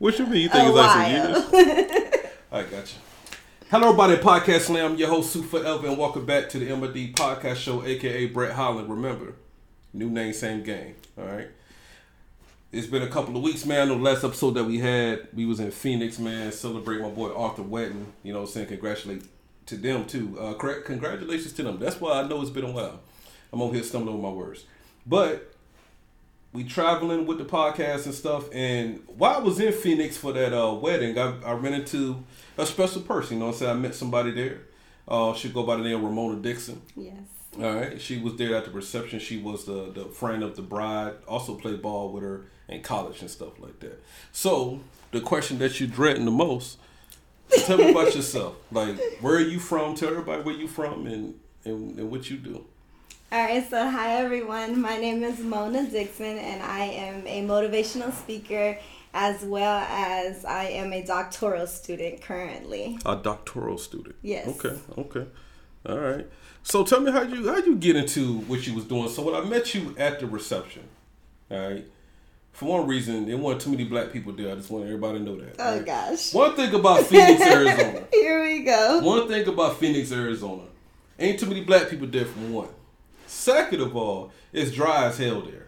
What you mean? You think A it's like some years? I got you. Hello, everybody. Podcast Slam. Your host, Sue Forever, and welcome back to the MD Podcast Show, aka Brett Holland. Remember, new name, same game. All right. It's been a couple of weeks, man. The last episode that we had, we was in Phoenix, man, celebrate my boy Arthur wedding. You know, what I'm saying congratulate to them too. Uh, correct, congratulations to them. That's why I know it's been a while. I'm over here stumbling over my words, but we traveling with the podcast and stuff. And while I was in Phoenix for that uh, wedding, I, I ran into a special person. You know what I'm saying? I met somebody there. Uh, she go by the name of Ramona Dixon. Yes. All right. She was there at the reception. She was the, the friend of the bride. Also played ball with her in college and stuff like that. So the question that you dreading the most, tell me about yourself. Like where are you from? Tell everybody where you from and, and, and what you do. All right, so hi everyone. My name is Mona Dixon, and I am a motivational speaker as well as I am a doctoral student currently. A doctoral student. Yes. Okay. Okay. All right. So tell me how you how you get into what you was doing. So when I met you at the reception, all right. For one reason, there weren't too many black people there. I just want everybody to know that. Oh right? gosh. One thing about Phoenix, Arizona. Here we go. One thing about Phoenix, Arizona. Ain't too many black people there for one. Second of all, it's dry as hell there.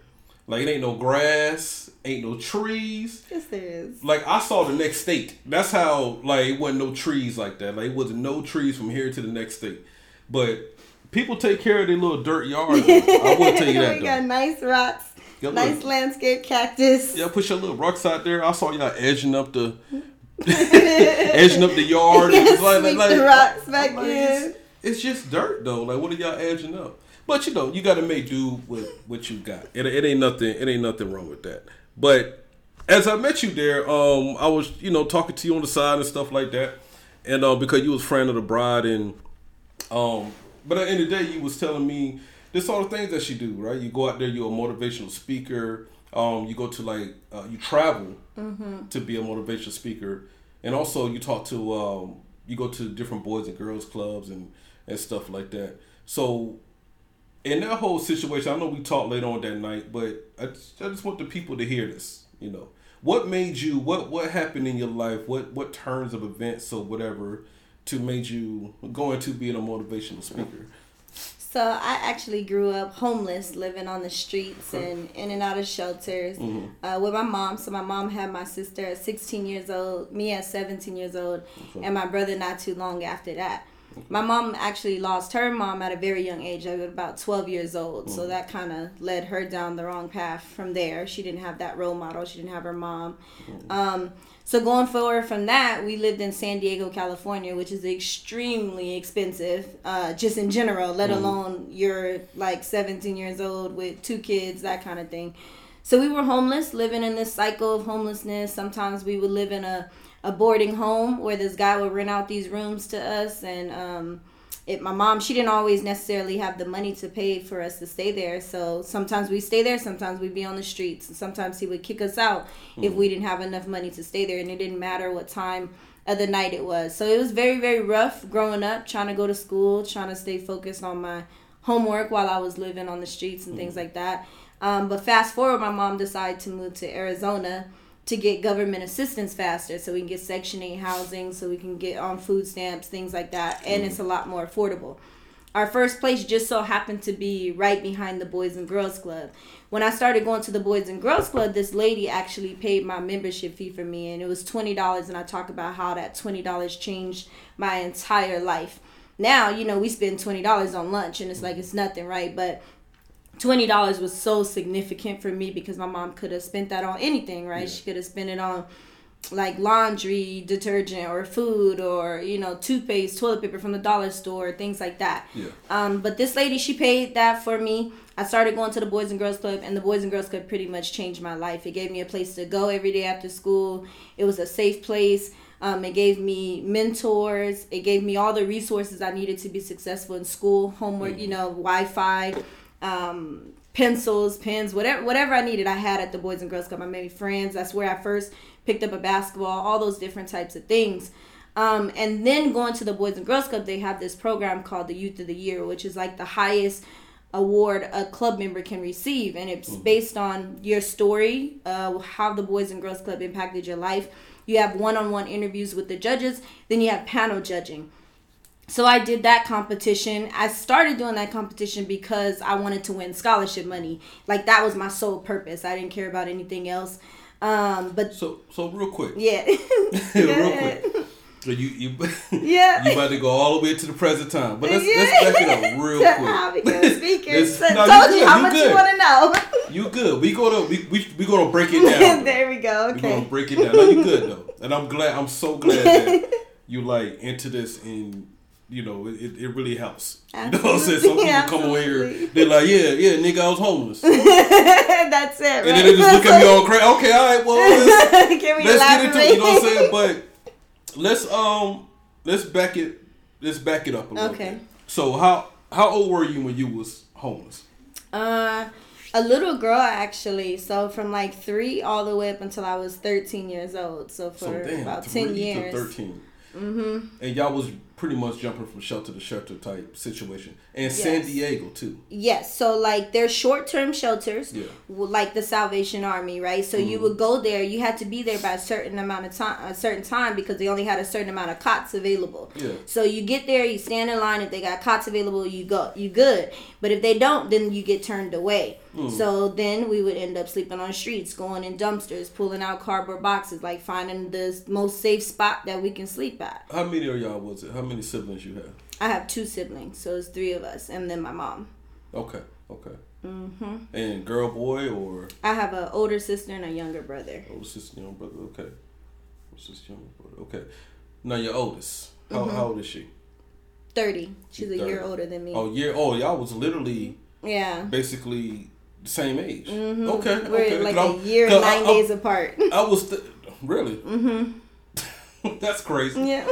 Like it ain't no grass, ain't no trees. Yes, there is. Like I saw the next state. That's how like it wasn't no trees like that. Like it wasn't no trees from here to the next state. But people take care of their little dirt yard. I will tell you that we got though. nice rocks, look. nice landscape cactus. Y'all put your little rocks out there. I saw y'all edging up the edging up the yard. It's Sweep the rocks back like, in. It's, it's just dirt though. Like what are y'all edging up? But you know, you got to make do with what you got. It, it ain't nothing. It ain't nothing wrong with that. But as I met you there, um, I was you know talking to you on the side and stuff like that, and uh, because you was friend of the bride and um, but at the end of the day, you was telling me this all the things that you do, right? You go out there, you're a motivational speaker. Um, you go to like uh, you travel to be a motivational speaker, and also you talk to um, you go to different boys and girls clubs and and stuff like that. So in that whole situation, I know we talked later on that night, but I just, I just want the people to hear this. You know, what made you? What what happened in your life? What what turns of events or whatever to made you going to being a motivational speaker? So I actually grew up homeless, living on the streets and in and out of shelters uh, with my mom. So my mom had my sister at 16 years old, me at 17 years old, and my brother not too long after that. My mom actually lost her mom at a very young age, about 12 years old. So that kind of led her down the wrong path from there. She didn't have that role model. She didn't have her mom. Um, so going forward from that, we lived in San Diego, California, which is extremely expensive, uh, just in general. Let alone you're like 17 years old with two kids, that kind of thing. So we were homeless, living in this cycle of homelessness. Sometimes we would live in a, a boarding home where this guy would rent out these rooms to us, and um, it, my mom she didn't always necessarily have the money to pay for us to stay there. So sometimes we stay there sometimes we'd be on the streets. And sometimes he would kick us out if we didn't have enough money to stay there. And it didn't matter what time of the night it was. So it was very very rough growing up trying to go to school trying to stay focused on my homework while i was living on the streets and things like that. Um, but fast forward my mom decided to move to arizona to get government assistance faster so we can get section 8 housing so we can get on food stamps things like that and it's a lot more affordable. Our first place just so happened to be right behind the boys and girls club. When i started going to the boys and girls club this lady actually paid my membership fee for me and it was $20 and i talk about how that $20 changed my entire life. Now you know we spend $20 on lunch and it's like it's nothing right? But twenty dollars was so significant for me because my mom could have spent that on anything, right? She could have spent it on like laundry detergent or food or you know toothpaste toilet paper from the dollar store things like that. Yeah. um, but this lady she paid that for me. I started going to the boys and girls club and the boys and girls club pretty much changed my life. It gave me a place to go every day after school. It was a safe place. Um, it gave me mentors. It gave me all the resources i needed to be successful in school homework you know wi-fi um, pencils, pens, whatever whatever I needed, I had at the Boys and Girls Club. I made friends. That's where I first picked up a basketball, all those different types of things. Um, and then going to the Boys and Girls Club, they have this program called the Youth of the Year, which is like the highest award a club member can receive and it's Mm-hmm. based on your story uh, how the boys and girls club impacted your life you have one-on-one interviews with the judges then you have panel judging so I did that competition. I started doing that competition because I wanted to win scholarship money. Like that was my sole purpose. I didn't care about anything else. Um, but So so real quick, yeah, real quick. So you you Yeah. you about to go all the way to the present time, but let's Yeah. let's back it up real quick. How I became a speaker. Let's- So- no, told you you, how much good. you want to know. You good? We gonna we we we gonna break it down. there we go. We gonna Okay. break it down. No, you good though, and I'm glad. I'm so glad that you like into this and. You know, it, it really helps. You know what I'm saying? Some people come over here, they're like, yeah, yeah, nigga, I was homeless. That's it. Right? then they just look at me all crazy. Okay, all right, well, let's, Can we let's get into it. You know what I'm saying? But let's um let's back it let's back it up a little Okay. bit. So how how old were you when you was homeless? Uh, a little girl actually. So from like three all the way up until I was thirteen years old. So for So damn, about three ten to years. thirteen. Mm-hmm. And y'all was pretty much jumping from shelter to shelter type situation, and San Diego too. Yes, so like there's short term shelters, Yeah. like the Salvation Army, right? So you would mm-hmm. go there. You had to be there by a certain amount of time, a certain time, because they only had a certain amount of cots available. Yeah. So you get there, you stand in line. If they got cots available, you go, you good. But if they don't, then you get turned away. Mm. So then we would end up sleeping on streets, going in dumpsters, pulling out cardboard boxes, like finding the most safe spot that we can sleep at. How many of y'all was it? How many siblings you have? I have two siblings, so it's three of us, and then my mom. Okay, okay. Mm-hmm. And girl, boy, or I have an older sister and a younger brother. older sister, young brother. Okay, older sister, young brother. Okay. Now your oldest. How, Mm-hmm. how old is she? 30. She's a year older than me. Oh, year. Oh, y'all was literally Yeah. basically the same age. Okay, Mm-hmm. We're okay. like a year and nine I, days apart. I, I was th- really. Mm-hmm. That's crazy. yeah.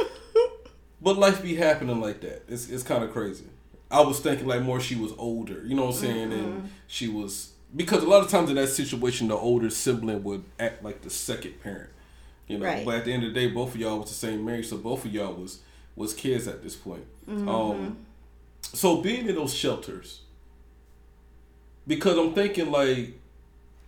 But life be happening like that. It's it's kind of crazy. I was thinking like more she was older. You know what I'm saying? Mm-hmm. And she was because a lot of times in that situation, the older sibling would act like the second parent. You know, Right. but at the end of the day, both of y'all was the same marriage, so both of y'all was was kids at this point. Mm-hmm. Um, so being in those shelters, because I'm thinking like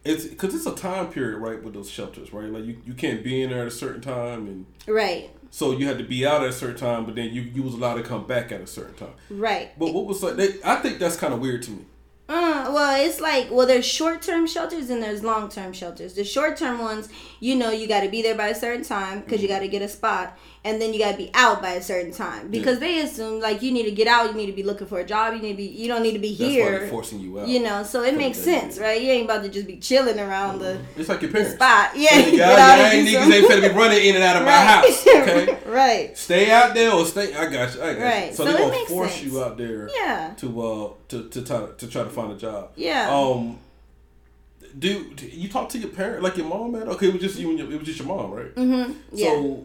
it's because it's a time period, right, with those shelters, right? Like you, you can't be in there at a certain time, and Right. So you had to be out at a certain time, but then you you was allowed to come back at a certain time. Right. But what was like? They, I think that's kind of weird to me. Uh, well, it's like well, there's short term shelters and there's long term shelters. The short term ones, you know, you got to be there by a certain time because you got to get a spot, and then you got to be out by a certain time because they assume like you need to get out, you need to be looking for a job, you need to be, you don't need to be That's here. they're forcing you out. You know, so it makes sense, right? You ain't about to just be chilling around the it's like your parents. spot. Yeah, Hey, out ain't niggas ain't finna be running in and out of my Right. house. Okay, right. stay out there or stay. I got you. I got Right. you. So, So they it gonna force sense. you out there. Yeah. To uh to to try to try to find a job. Yeah. Um. Do, you talk to your parent like your mom, man? Okay, it was just you and your, it was just your mom, right? Mm-hmm. Yeah. So,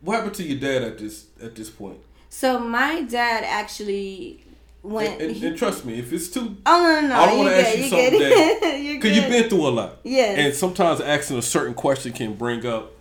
what happened to your dad at this at this point? So my dad actually went. And, and, and trust me, if it's too, oh no no no! I don't want to ask you something that because you've been through a lot. Yeah. And sometimes asking a certain question can bring up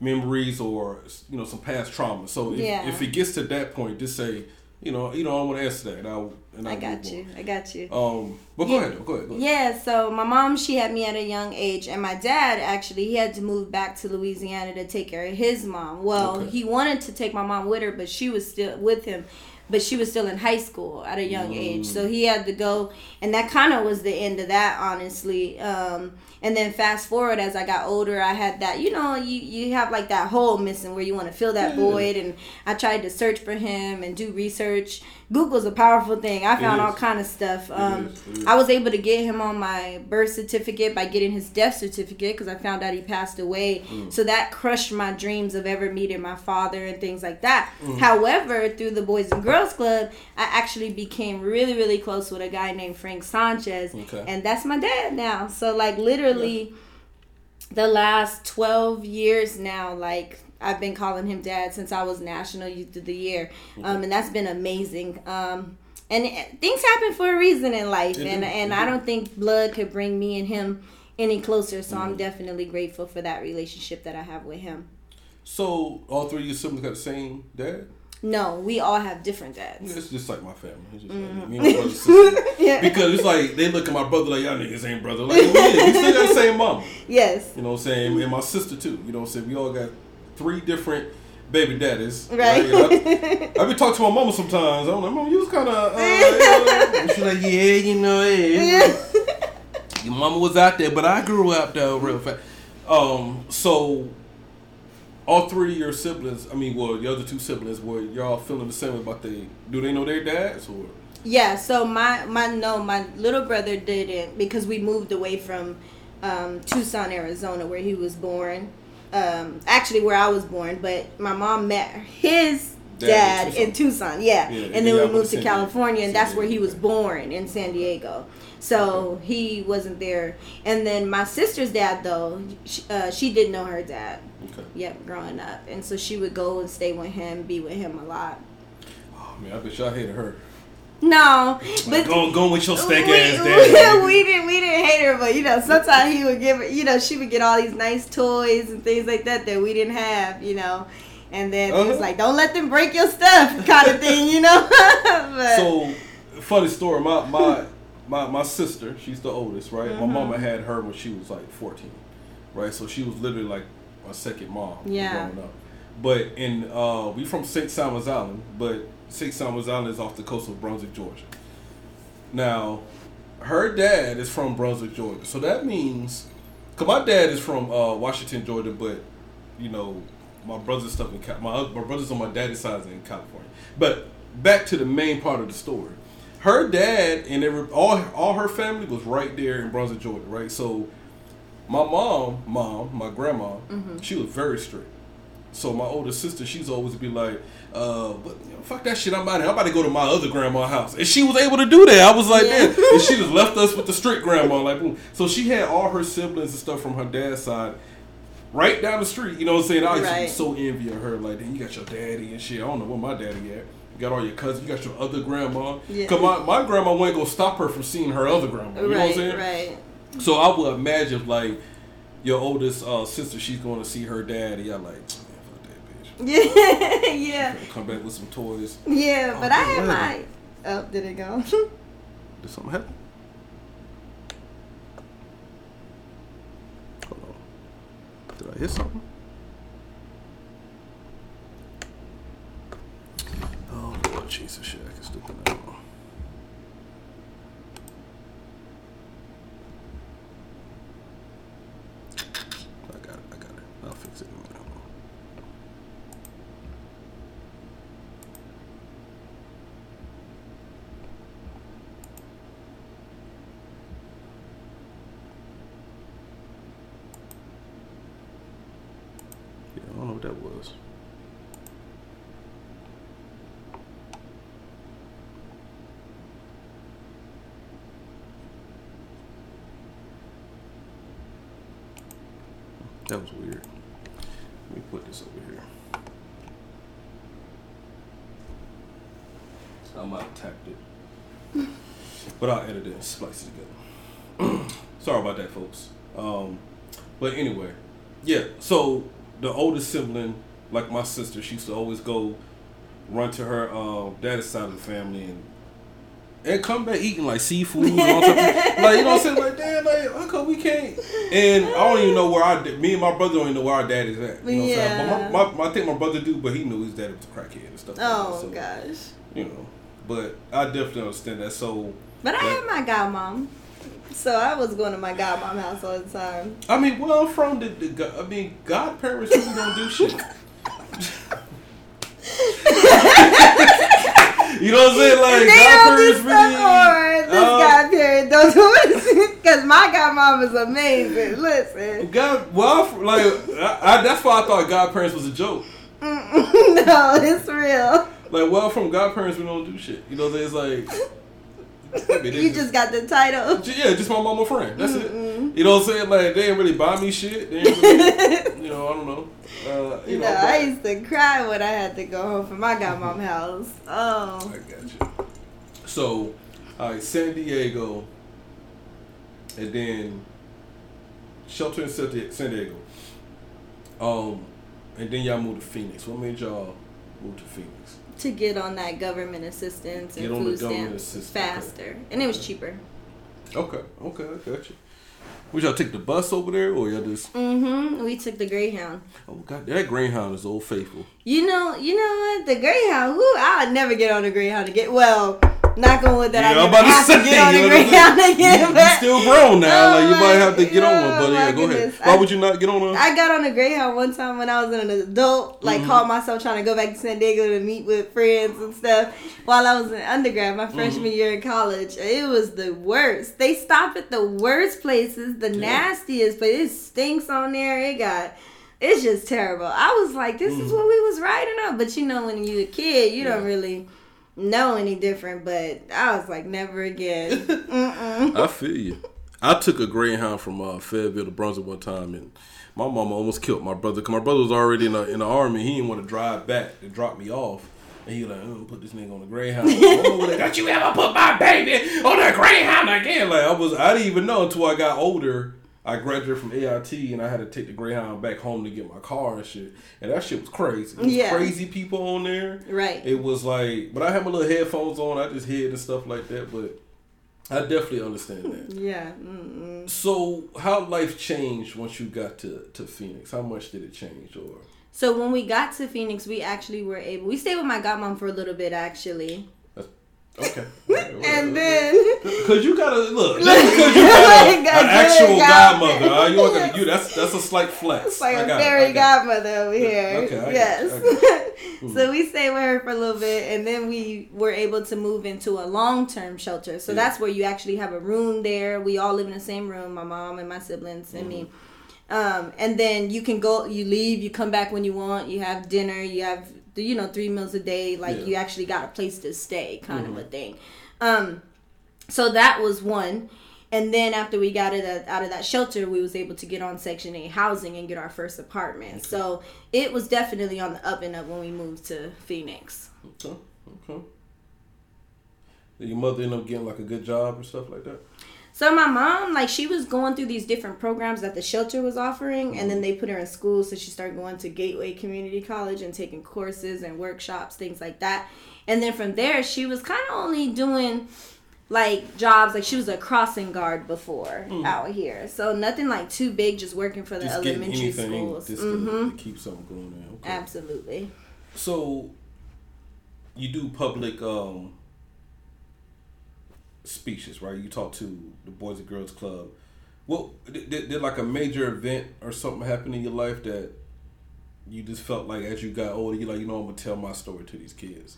memories or you know some past trauma. So if, Yeah. if it gets to that point, just say, you know, you know, I want to answer that. And I'll, and I I'll got you. on. I got you. Um, but go Yeah. ahead, go ahead, go ahead. Yeah, so my mom, she had me at a young age, and my dad actually he had to move back to Louisiana to take care of his mom. Well, Okay. he wanted to take my mom with her, but she was still with him, but she was still in high school at a young age, so he had to go, and that kind of was the end of that, honestly. Um, and then fast forward as I got older, I had that, you know, you you have like that hole missing where you want to fill that void, and I tried to search for him and do research. Google's a powerful thing. I found all kind of stuff. Um, is, it is. I was able to get him on my birth certificate by getting his death certificate because I found out he passed away. Mm. So that crushed my dreams of ever meeting my father and things like that. Mm. However, through the Boys and Girls Club, I actually became really, really close with a guy named Frank Sanchez. Okay. And that's my dad now. So, like, literally, the last 12 years now, like, I've been calling him dad since I was National Youth of the Year. Um, and that's been amazing. Um, and it- things happen for a reason in life. It and and it I do. don't think blood could bring me and him any closer. So Mm-hmm. I'm definitely grateful for that relationship that I have with him. So all three of your siblings got the same dad. No, we all have different dads. It's just like my family. It's just like me and my brother, sister. Yeah. Because it's like they look at my brother like y'all niggas ain't brother. Like we, is. we still got the same mom. Yes. You know what I'm saying? And my sister too. You know what I'm saying? We all got three different baby daddies. Right. I, I be talking to my mama sometimes. I'm like, Mama, you was kind of. Uh, yeah. She's like, yeah, you know, yeah. Your mama was out there, but I grew up though real fast. Um, so all three of your siblings, I mean, well, the other two siblings, were y'all feeling the same about they? Do they know their dads or? Yeah, so my my no, my little brother didn't because we moved away from um, Tucson, Arizona, where he was born. Um, actually, where I was born, but my mom met his Dad in dad in Tucson. Yeah, Yeah, and and then we moved to to San Diego. California, and that's where he was born in San Diego. So he wasn't there. And then my sister's dad, though, she, uh, she did know her dad. Okay. Yep, growing up, and so she would go and stay with him, be with him a lot. Oh man, I bet y'all hated her. No, but Go, go with your stank we, ass dad. we didn't we didn't hate her, but you know sometimes he would give her, you know, she would get all these nice toys and things like that that we didn't have, you know, and then he was Uh-huh. like, "Don't let them break your stuff," kind of thing, you know. but, So, funny story. My my my my sister, she's the oldest, right? Mm-hmm. My mama had her when she was like fourteen, right? So she was literally like my second mom Yeah. growing up. But in uh, we from St. Simons Island, but St. Simons Island is off the coast of Brunswick, Georgia. Now, her dad is from Brunswick, Georgia, so that means, cause my dad is from uh, Washington, Georgia, but you know, my brother's stuff in my my brothers on my daddy's side is in California. But back to the main part of the story, her dad and every all all her family was right there in Brunswick, Georgia, right? So, my mom, mom, my grandma, she was very strict. So my older sister, she's always be like, uh, but you know, fuck that shit. I'm out here. I'm about to go to my other grandma's house, and she was able to do that. I was like, Yeah. damn. And she just left us with the strict grandma, like, boom. So she had all her siblings and stuff from her dad's side. Right down the street, you know what I'm saying? I was Right. so envy of her. Like, then you got your daddy and shit. I don't know where my daddy at. Got all your cousins. You got your other grandma. Yeah. Cause my, my grandma wasn't gonna stop her from seeing her other grandma. You know what I'm right, saying? right. So I would imagine like your oldest uh, sister, she's going to see her dad, and y'all like, man, fuck that bitch. Yeah, yeah, Come back with some toys. yeah. But Oh, I had my. Oh, did it go? Did something happen? Hold on. Did I hit something? Jesus, shit! I can still put that on. I got it. I got it. I'll fix it in a minute. Hold on. Yeah, I don't know what that was. That was weird. Let me put this over here. I might have tapped it. But I'll edit it and splice it together. Sorry about that, folks. Um, but anyway, yeah. So the oldest sibling, like my sister, she used to always go run to her uh, daddy's side of the family and and come back eating like seafood and all type of, like you know what I'm saying like damn like how come we can't and I don't even know where I, me and my brother don't even know where our dad is at you know what I'm saying Yeah. but my, my, I think my brother do but he knew his daddy was a crackhead and stuff Oh like that oh, so, gosh. you know but I definitely understand that so But I had my godmom, so I was going to my godmom house all the time. I mean, where I'm from, the, the I mean, godparents really don't do shit. you know what I'm saying? Like, they don't do godparents stuff really. or this uh, godparent don't do it because my godmom is amazing. Listen, God, well, like, I, I, that's why I thought godparents was a joke. no, it's real. Like, well, from godparents, we don't do shit. You know what I'm saying? It's like. You just got the title. Yeah, just my mama friend. That's it. You know what I'm saying? Like they ain't really buy me shit. They ain't really, you know, I don't know. Uh, you You know, know, I used to cry when I had to go home from my godmom house. Oh, I got you. So, all right, San Diego, and then shelter in San San Diego. Um, and then y'all moved to Phoenix. What made y'all move to Phoenix? to get on that government assistance and Get on the food government stamps assistance, faster, and it was cheaper. Okay, okay, I got you. Would y'all take the bus over there, or y'all just? Mm-hmm. We took the Greyhound. Oh God, that Greyhound is old faithful. You know, you know what? The Greyhound. Who? I'd never get on the Greyhound again. Well, not going with that. Yeah, I I'm never about to say, to get on the know what I'm Greyhound again. You, but- still grown now, Oh like you might have to get on one. oh But yeah, go ahead. Why I- would you not get on one? I got on a Greyhound one time when I was an adult, like Mhm. called myself trying to go back to San Diego to meet with friends and stuff while I was in undergrad, my freshman Mm-hmm. year in college. It was the worst. They stop at the worst places, the Yeah. nastiest, but it stinks on there. It got it's just terrible. I was like, this is Mhm. what we was riding on. But you know, when you're a kid, you don't really know any different. But I was like, never again. I feel you. I took a Greyhound from uh, Fayetteville to Brunswick one time, and my mama almost killed my brother. Cause my brother was already in the, in the army. He didn't want to drive back to drop me off. And he was like, I'm put this nigga on the Greyhound. oh, like, don't you ever put my baby on the Greyhound again? Like I was, I didn't even know until I got older. I graduated from AIT and I had to take the Greyhound back home to get my car and shit. And that shit was crazy. Was Yeah. crazy people on there. Right. It was like, but I had my little headphones on. I just heard and stuff like that. But I definitely understand that. Yeah. Mm-mm. So, how life changed once you got to, to Phoenix? How much did it change? Or So when we got to Phoenix, we actually were able. We stayed with my godmom for a little bit, actually, okay, and then because you gotta look, just because you got a, Got an actual godmother, godmother. uh, you want to you that's that's a slight flex. it's like I a got fairy it. godmother over here. Okay, I yes. you, I so we stayed with her for a little bit, and then we were able to move into a long term shelter. So Yeah. that's where you actually have a room there. We all live in the same room. My mom and my siblings and me. Mm-hmm. Um, and then you can go, you leave, you come back when you want. You have dinner. You have you know three meals a day. Like Yeah. you actually got a place to stay, kind Mhm. of a thing. Um, so that was one. And then after we got it out- out of that shelter, we was able to get on Section 8 housing and get our first apartment. So it was definitely on the up and up when we moved to Phoenix. Okay, okay. Did your mother end up getting like a good job or stuff like that? So my mom, like, she was going through these different programs that the shelter was offering, and then they put her in school. So she started going to Gateway Community College and taking courses and workshops, things like that. And then from there, she was kind of only doing like jobs. Like she was a crossing guard before Mm. out here, so nothing like too big. Just working for the Just elementary schools. hmm to keep something going there. Okay. Absolutely. So you do public um speeches, right? You talk to the Boys and Girls Club. Well, did, did, like a major event or something happen in your life that you just felt like as you got older, you like, you know, I'm gonna tell my story to these kids,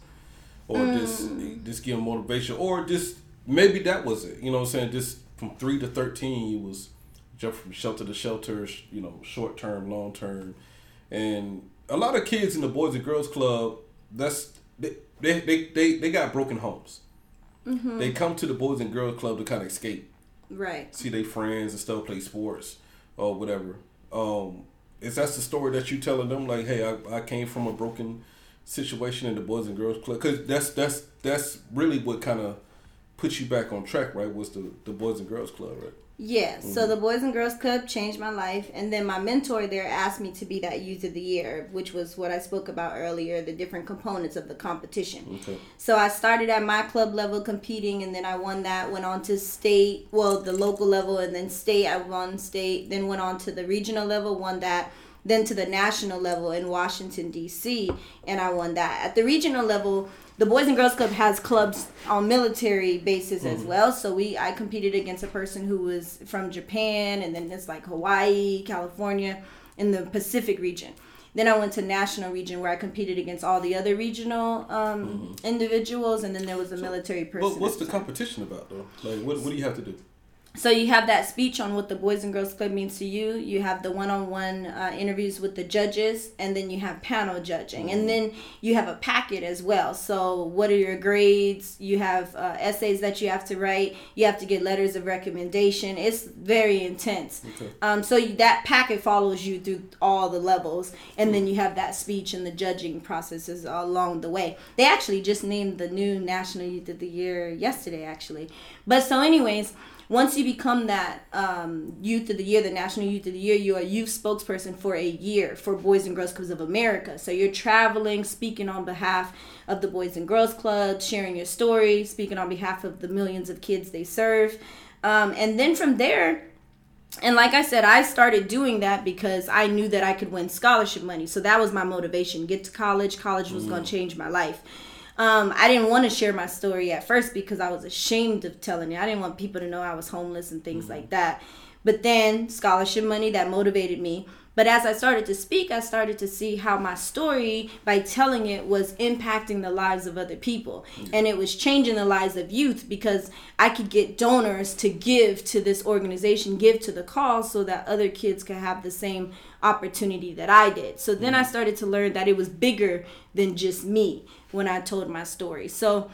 or mm. just just give them motivation, or just maybe that was it. You know, what I'm saying just from three to thirteen, you was jump from shelter to shelter, you know, short term, long term, and a lot of kids in the Boys and Girls Club, that's they they they, they, they got broken homes. They come to the Boys and Girls Club to kind of escape Right. see their friends and stuff, play sports or whatever. Um, is that the story that you telling them? Like, hey, I, I came from a broken situation in the Boys and Girls Club because that's that's that's really what kind of put you back on track, right? Was the the Boys and Girls Club, right? Yeah, Mm-hmm. so the Boys and Girls Club changed my life. And then my mentor there asked me to be that Youth of the Year, which was what I spoke about earlier the different components of the competition. Okay. So I started at my club level competing, and then I won that. Went on to state, well, the local level, and then state. I won state. Then went on to the regional level, won that. Then to the national level in Washington D.C. and I won that. At the regional level, the Boys and Girls Club has clubs on military bases as well. So we, I competed against a person who was from Japan, and then it's like Hawaii, California, in the Pacific region. Then I went to national region where I competed against all the other regional um, individuals, and then there was a military person. But what's the competition about though? Like, what what do you have to do? So you have that speech on what the Boys and Girls Club means to you. You have the one-on-one uh, interviews with the judges, and then you have panel judging, and then you have a packet as well. So what are your grades? You have uh, essays that you have to write. You have to get letters of recommendation. It's very intense. Okay. Um, so you, that packet follows you through all the levels, and then you have that speech and the judging processes along the way. They actually just named the new National Youth of the Year yesterday, actually. But so, anyways, once you become that um, youth of the year, the national youth of the year, you're a youth spokesperson for a year for Boys and Girls Clubs of America. So you're traveling, speaking on behalf of the Boys and Girls Club, sharing your story, speaking on behalf of the millions of kids they serve. Um, and then from there, and like I said, I started doing that because I knew that I could win scholarship money. So that was my motivation. Get to college. College was mm. going to change my life. Um, I didn't want to share my story at first because I was ashamed of telling it. I didn't want people to know I was homeless and things mm. like that. But then scholarship money that motivated me. But as I started to speak, I started to see how my story, by telling it, was impacting the lives of other people. Mm. And it was changing the lives of youth because I could get donors to give to this organization, give to the cause, so that other kids could have the same opportunity that I did. So then I mm. started to learn that it was bigger than just me when I told my story. So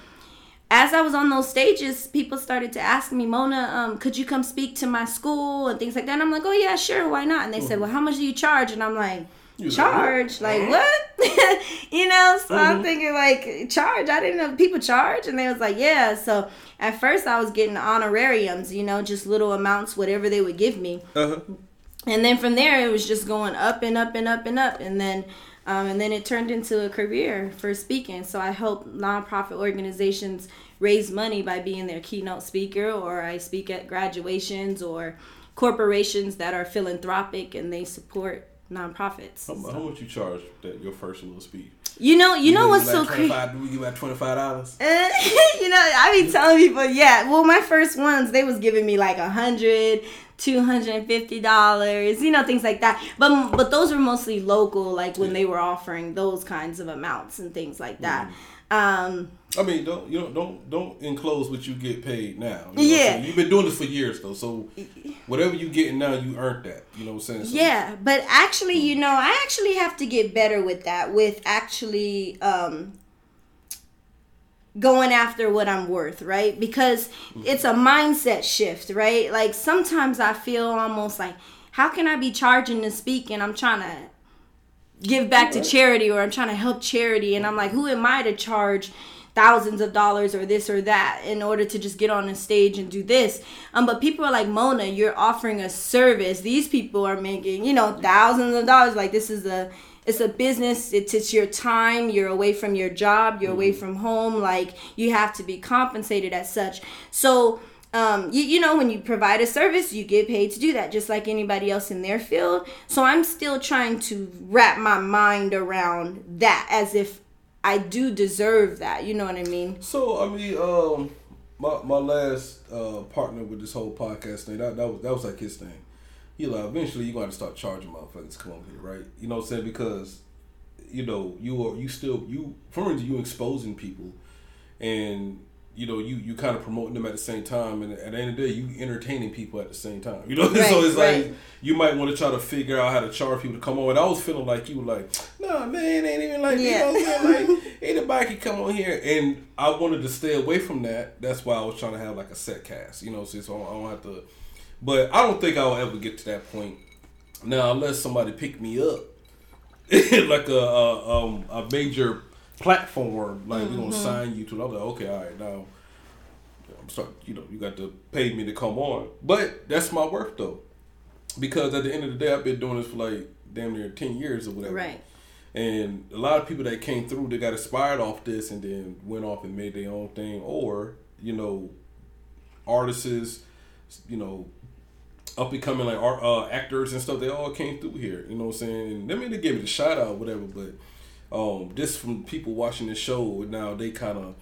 as I was on those stages, people started to ask me, Mona, um, could you come speak to my school and things like that? And I'm like, oh yeah, sure, why not? And they mm-hmm. said, well, how much do you charge? And I'm like, charge like, like what you know so mm-hmm. i'm thinking like charge i didn't know people charge and they was like yeah so at first i was getting honorariums you know just little amounts whatever they would give me uh-huh. and then from there it was just going up and up and up and up and then um, and then it turned into a career for speaking. So I help nonprofit organizations raise money by being their keynote speaker, or I speak at graduations or corporations that are philanthropic and they support nonprofits. How, so. how much you charge that your first little speech? You know, you, you know what's so crazy? Do we give out twenty five dollars? You know, I be telling people, yeah. Well, my first ones, they was giving me like a hundred, two hundred and fifty dollars, you know, things like that. But but those were mostly local, like when they were offering those kinds of amounts and things like that. Mm. Um, I mean, don't you know, don't don't enclose what you get paid now. You know yeah, you've been doing this for years though, so whatever you getting now, you earned that. You know what I'm saying? So, yeah, but actually, you know, I actually have to get better with that. With actually um, going after what I'm worth, right? Because mm-hmm. it's a mindset shift, right? Like sometimes I feel almost like, how can I be charging to speak and I'm trying to give back to charity or I'm trying to help charity and I'm like, who am I to charge? Thousands of dollars or this or that in order to just get on a stage and do this. Um, but people are like, Mona, you're offering a service. These people are making, you know, thousands of dollars. Like this is a it's a business it's, it's your time you're away from your job you're mm-hmm. away from home like you have to be compensated as such so um, you, you know when you provide a service you get paid to do that just like anybody else in their field so i'm still trying to wrap my mind around that as if I do deserve that. You know what I mean? So I mean, um, my my last uh, partner with this whole podcast thing that that was that was like his thing. He like eventually you got to start charging motherfuckers to come over here, right? You know what I'm saying? Because you know you are you still you from you exposing people, and you know, you you kind of promoting them at the same time, and at the end of the day, you entertaining people at the same time. You know, right, so it's right. like you might want to try to figure out how to charge people to come on. And I was feeling like you were like, no, nah, man, ain't even like yeah. you know, like anybody can come on here, and I wanted to stay away from that. That's why I was trying to have like a set cast, you know, so, so I don't have to. But I don't think I'll ever get to that point now, unless somebody pick me up, like a a, um, a major platform. Like mm-hmm. we're gonna sign you to. I'm like, okay, all right, now I'm sorry, you know, you got to pay me to come on. But that's my work though, because at the end of the day, I've been doing this for like damn near ten years or whatever. Right. And a lot of people that came through, they got inspired off this and then went off and made their own thing, or you know, artists, you know, up and coming like art, uh, actors and stuff. They all came through here. You know what I'm saying? And I mean, they gave me the shout out, whatever, but um, just from people watching the show now they kind of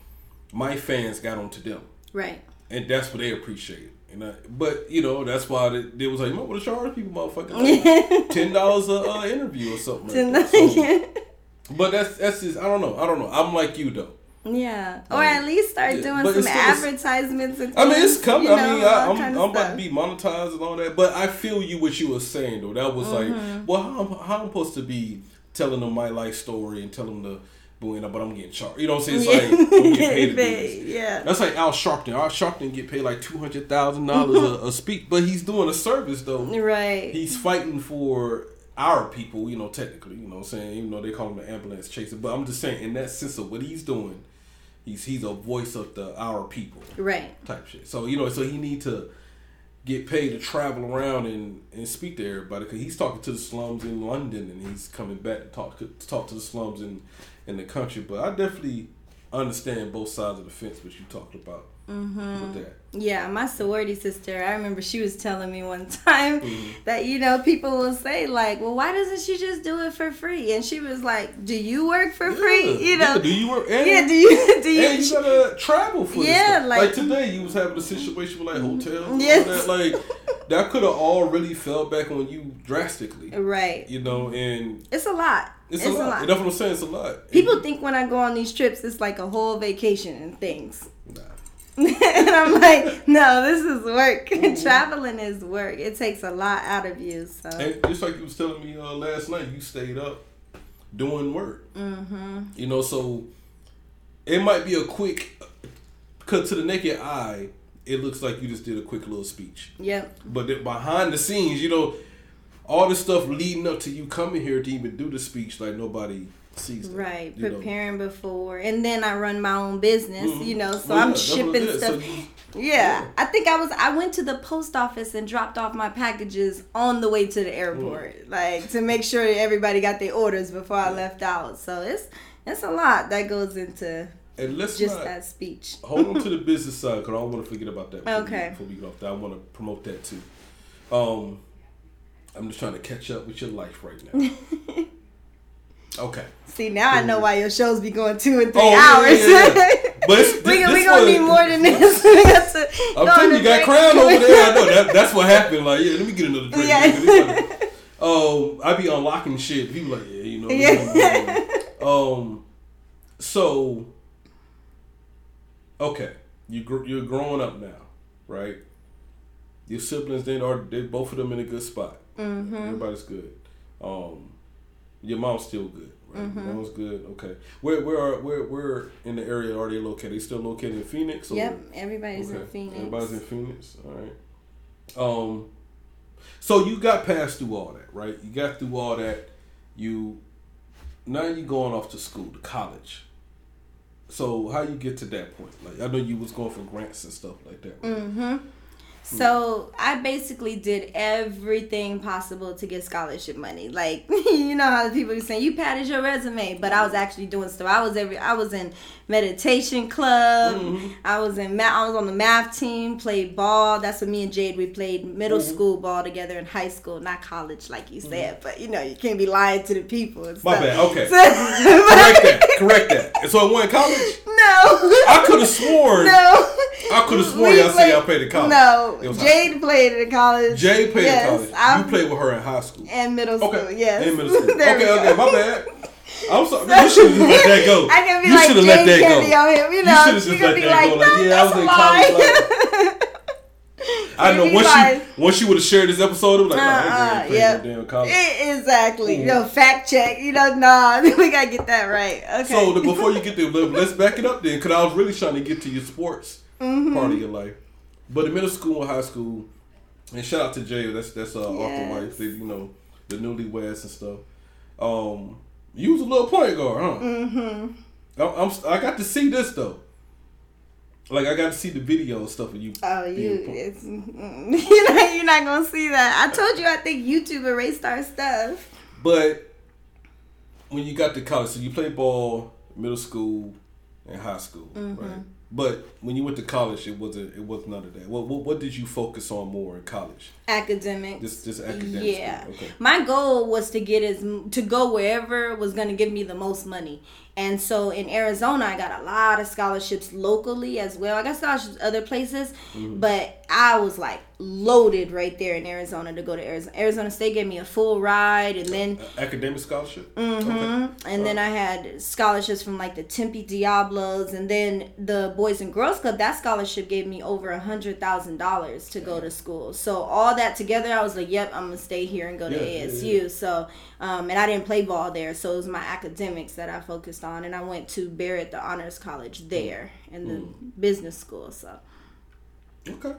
my fans got onto them right and that's what they appreciate and I, but you know that's why they, they was like you might want to charge people motherfucking ten dollars a uh, interview or something like that. So, but that's that's just I don't know I don't know I'm like you though yeah, or at least start yeah, doing some advertisements. And I mean, it's coming. You know, I mean, I, am I'm, I'm about to be monetized and all that. But I feel you what you were saying though. That was mm-hmm. like, well, how, how I'm supposed to be telling them my life story and telling them the but I'm getting charged. You know what I'm saying? It's like I'm getting paid this. Yeah. That's like Al Sharpton. Al Sharpton get paid like two hundred thousand dollars mm-hmm. a speak, but he's doing a service though. Right. He's fighting for our people, you know, technically, you know what I'm saying, even though they call him the ambulance chaser. But I'm just saying in that sense of what he's doing, he's he's a voice of the our people. Right. Type shit. So, you know, so he need to get paid to travel around and, and speak to everybody because he's talking to the slums in London and he's coming back to talk to talk to the slums in in the country. But I definitely understand both sides of the fence, which you talked about Mm-hmm. Yeah, my sorority sister, I remember she was telling me one time Mhm. that, you know, people will say, like, well, why doesn't she just do it for free? And she was like, do you work for free? You know? yeah, do you work? And, Yeah, do you, do you? and you gotta travel for this Yeah, like- like, today, you was having a situation with like hotels. and Yes. that. like that could have all really fell back on you drastically. right. You know, and It's a lot. it's, a lot. That's what I'm saying. It's a lot. People think when I go on these trips, it's like a whole vacation and things. And I'm like, no, this is work. Mm-hmm. Traveling is work. It takes a lot out of you. So, And just like you was telling me uh, last night, you stayed up doing work. mm-hmm. You know, so it might be a quick, cut to the naked eye, it looks like you just did a quick little speech. yep. But behind the scenes, you know, all the stuff leading up to you coming here to even do the speech, like nobody Right, you know. preparing before, and then I run my own business, Mhm. you know, so Well, I'm yeah, shipping. So stuff. you- yeah, yeah. I think I was. I went to the post office and dropped off my packages on the way to the Mm. airport, like to make sure everybody got their orders before I left out. So it's it's a lot that goes into and let's just not that speech. hold on to the business side because I don't want to forget about that. Before Okay. We, before we get off that, I want to promote that too. Um, I'm just trying to catch up with your life right now. okay. See, now I know why your shows be going two and three Oh, hours. yeah, yeah. But it's, we, this we gonna was- need more than this. we got to I'm telling you, got crown over there. I know that. That's what happened. Like, yeah, let me get another drink. Yeah. Um, I be unlocking shit. People like, yeah, you know. Yeah. Um, so, okay, you gr- you're growing up now, right? Your siblings, they are they both of them in a good spot. Mm-hmm. Everybody's good. Um, your mom's still good, right? Mhm. Mom's good. Okay. Where where are where where in the area are they located? They still located in Phoenix? Or? Yep, everybody's in Phoenix. Everybody's in Phoenix. All right. Um, so you got past through all that, right? You got through all that. You now you going off to school, to college. So how you get to that point? Like I know you was going for grants and stuff like that. right? Mm-hmm. So I basically did everything possible to get scholarship money. Like you know how the people be saying you padded your resume, but I was actually doing stuff. I was every I was in meditation club. Mhm. I was in math. I was on the math team. Played ball. That's what me and Jade we played middle Mhm. school ball together in high school, not college like you said. But you know you can't be lying to the people. My stuff. bad. Okay. So- correct that. Correct that. And so I went to college. No. I could have sworn. No. I could have sworn y'all say y'all played at college. No, It was high Jade played in college. Jay played yes, at college. I- you played with her in high school. and middle school. Okay. Yes, In middle school. Okay, okay, my bad. I'm sorry. You should have let that go. I can be you like Jade let that Kennedy go. on him. You You know, shoulda she let be that like, go. no, Like, yeah, I was in college, I know once like- she once she would have shared this episode, it was like, nah, Uh-uh, girl yep. no damn college. Eh, exactly. Mm. You know, fact check. You know, nah, we gotta get that right. Okay. So the, before you get there, let- let's back it up then, because I was really trying to get to your sports Mhm. part of your life. But in middle school and high school, and shout out to Jay, that's that's uh, Arthur Yes. wife, they, you know, the newlyweds and stuff. Um, you was a little point guard, huh? Mm-hmm. I'm, I'm I got to see this though. Like I got to see the video and stuff of you. Oh, you, it's, you're not, you're not gonna see that. I told you, I think YouTube erased our stuff. But when you got to college, so you played ball, middle school, and high school, Mm-hmm. right? But when you went to college, it wasn't. It was none of that. What, what What did you focus on more in college? Academics. Just just academics. Yeah. Okay. My goal was to get as to go wherever was going to give me the most money. And so in Arizona, I got a lot of scholarships locally as well. I got scholarships other places, Mm-hmm. but I was like loaded right there in Arizona to go to Arizona. Arizona State gave me a full ride, and then A- academic scholarship. Mm-hmm. Okay. And then I had scholarships from like the Tempe Diablos, and then the Boys and Girls Club. That scholarship gave me over a hundred thousand dollars to go to school. So all that together, I was like, "Yep, I'm gonna stay here and go to Yeah, yeah, ASU." yeah. So, um, and I didn't play ball there, so it was my academics that I focused on, and I went to Barrett, the honors college there, in the Mm. business school. So, Okay.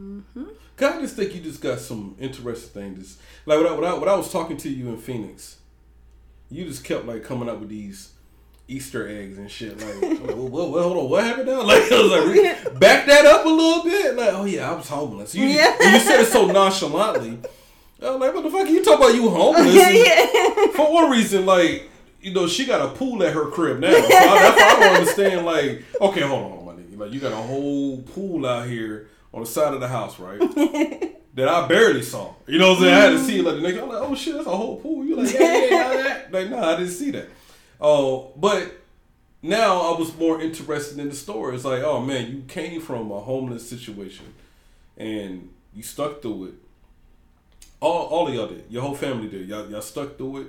Hmm Cause I just think you just got some interesting things. Like when I, when I when I was talking to you in Phoenix, you just kept like coming up with these Easter eggs and shit. Like, I'm like what, what, hold on, what happened now? Like, I was like, back that up a little bit. Like, oh yeah, I was homeless. You, Yeah. you said it so nonchalantly. I was like, what the fuck? You talking about you homeless? yeah. For one reason, like, you know, she got a pool at her crib now. So I, that's why I don't understand. Like, okay, hold on, hold on, my nigga. Like, you got a whole pool out here on the side of the house, right? that I barely saw. You know what I'm saying? I had to see it like the nigga. I'm like, oh shit, that's a whole pool. You like, yeah, yeah, yeah, that. Like, no, I didn't see that. Oh, but now I was more interested in the story. It's like, oh man, you came from a homeless situation, and you stuck through it. All, all of y'all did. Your whole family did. Y'all, y'all stuck through it.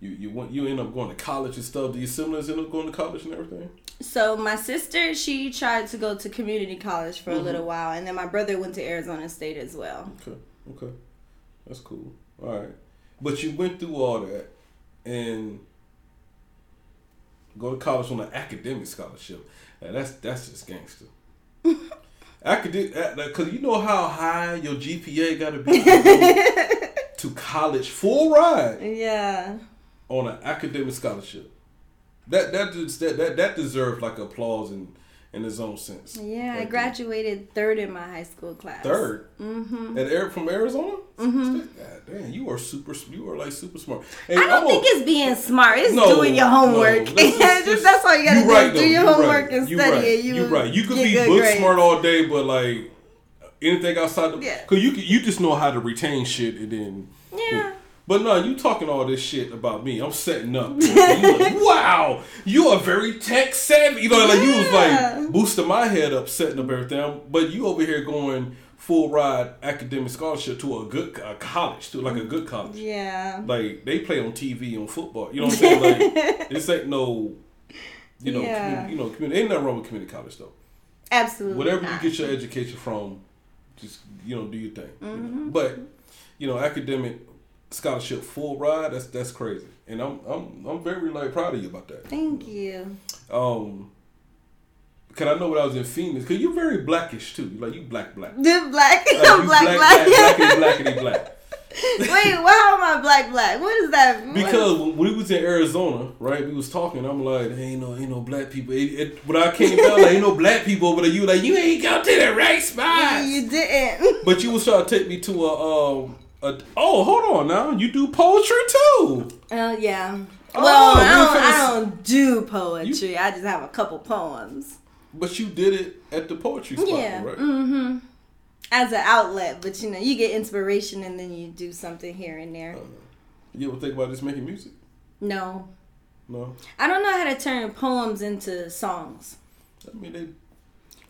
You, you went. You end up going to college and stuff. Do your siblings end up going to college and everything? So my sister, she tried to go to community college for Mhm. a little while, and then my brother went to Arizona State as well. Okay, okay, that's cool. All right, but you went through all that and go to college on an academic scholarship. Now that's that's just gangster. Academic, because you know how high your GPA got to be to college full ride Yeah. On an academic scholarship. That that just, that that that deserves like applause in in its own sense. Yeah, I Like, graduated third in my high school class. Third. Mm-hmm. At Air from Arizona? Mhm. God damn, you are super. You are like super smart. And I don't I'm think a- it's being smart. It's No, doing your homework. no, let's just- Just- that's all you gotta do. right, do though. your You homework right. and study right. it. You You right. You could be book grades. smart all day, but like anything outside the Yeah. because you you just know how to retain shit and then. Yeah. But no, you talking all this shit about me. I'm setting up. you like, wow, you are very tech savvy. You know, like you was like boosting my head up, setting up everything. But you over here going full ride academic scholarship to a good a college, to like a good college. Yeah. Like they play on TV on football. You know what I'm saying? Like this ain't no, you know, Yeah. community, you know, community. Ain't nothing wrong with community college though. Absolutely. Whatever you get your education from, just you know, do your thing. you know. Mm-hmm. But you know, academic scholarship full ride. That's that's crazy, and I'm I'm I'm very like proud of you about that. Thank you. Um, cause I know when I was in Phoenix, cause you're very blackish too. Like you black black. The black, Like, I'm black, black. black, blackity, blackity, black. Wait, why am I black, black? What is that? What- Because when we was in Arizona, right, we was talking. I'm like, ain't no, ain't no black people. It, it, when I came down, like, ain't no black people over there. You like, you ain't go to the right spot. you didn't. But you was trying to take me to a, um, a. Oh, hold on now. You do poetry too. Oh yeah. Oh, Well, we I don't. I don't do poetry. I just have a couple poems. But you did it at the poetry spot, Yeah. right? Mm-hmm. As an outlet, but you know, you get inspiration and then you do something here and there. You ever think about just making music? No, No. I don't know how to turn poems into songs. I mean, they.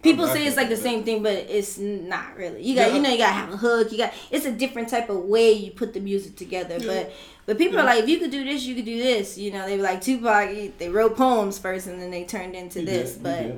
People say it's like the same thing, but it's not really. You got, Yeah. you know, you gotta have a hook. You got, it's a different type of way you put the music together. Yeah. But, but people are like, if you could do this, you could do this. You know, they were like Tupac. he- They wrote poems first, and then they turned into this. but.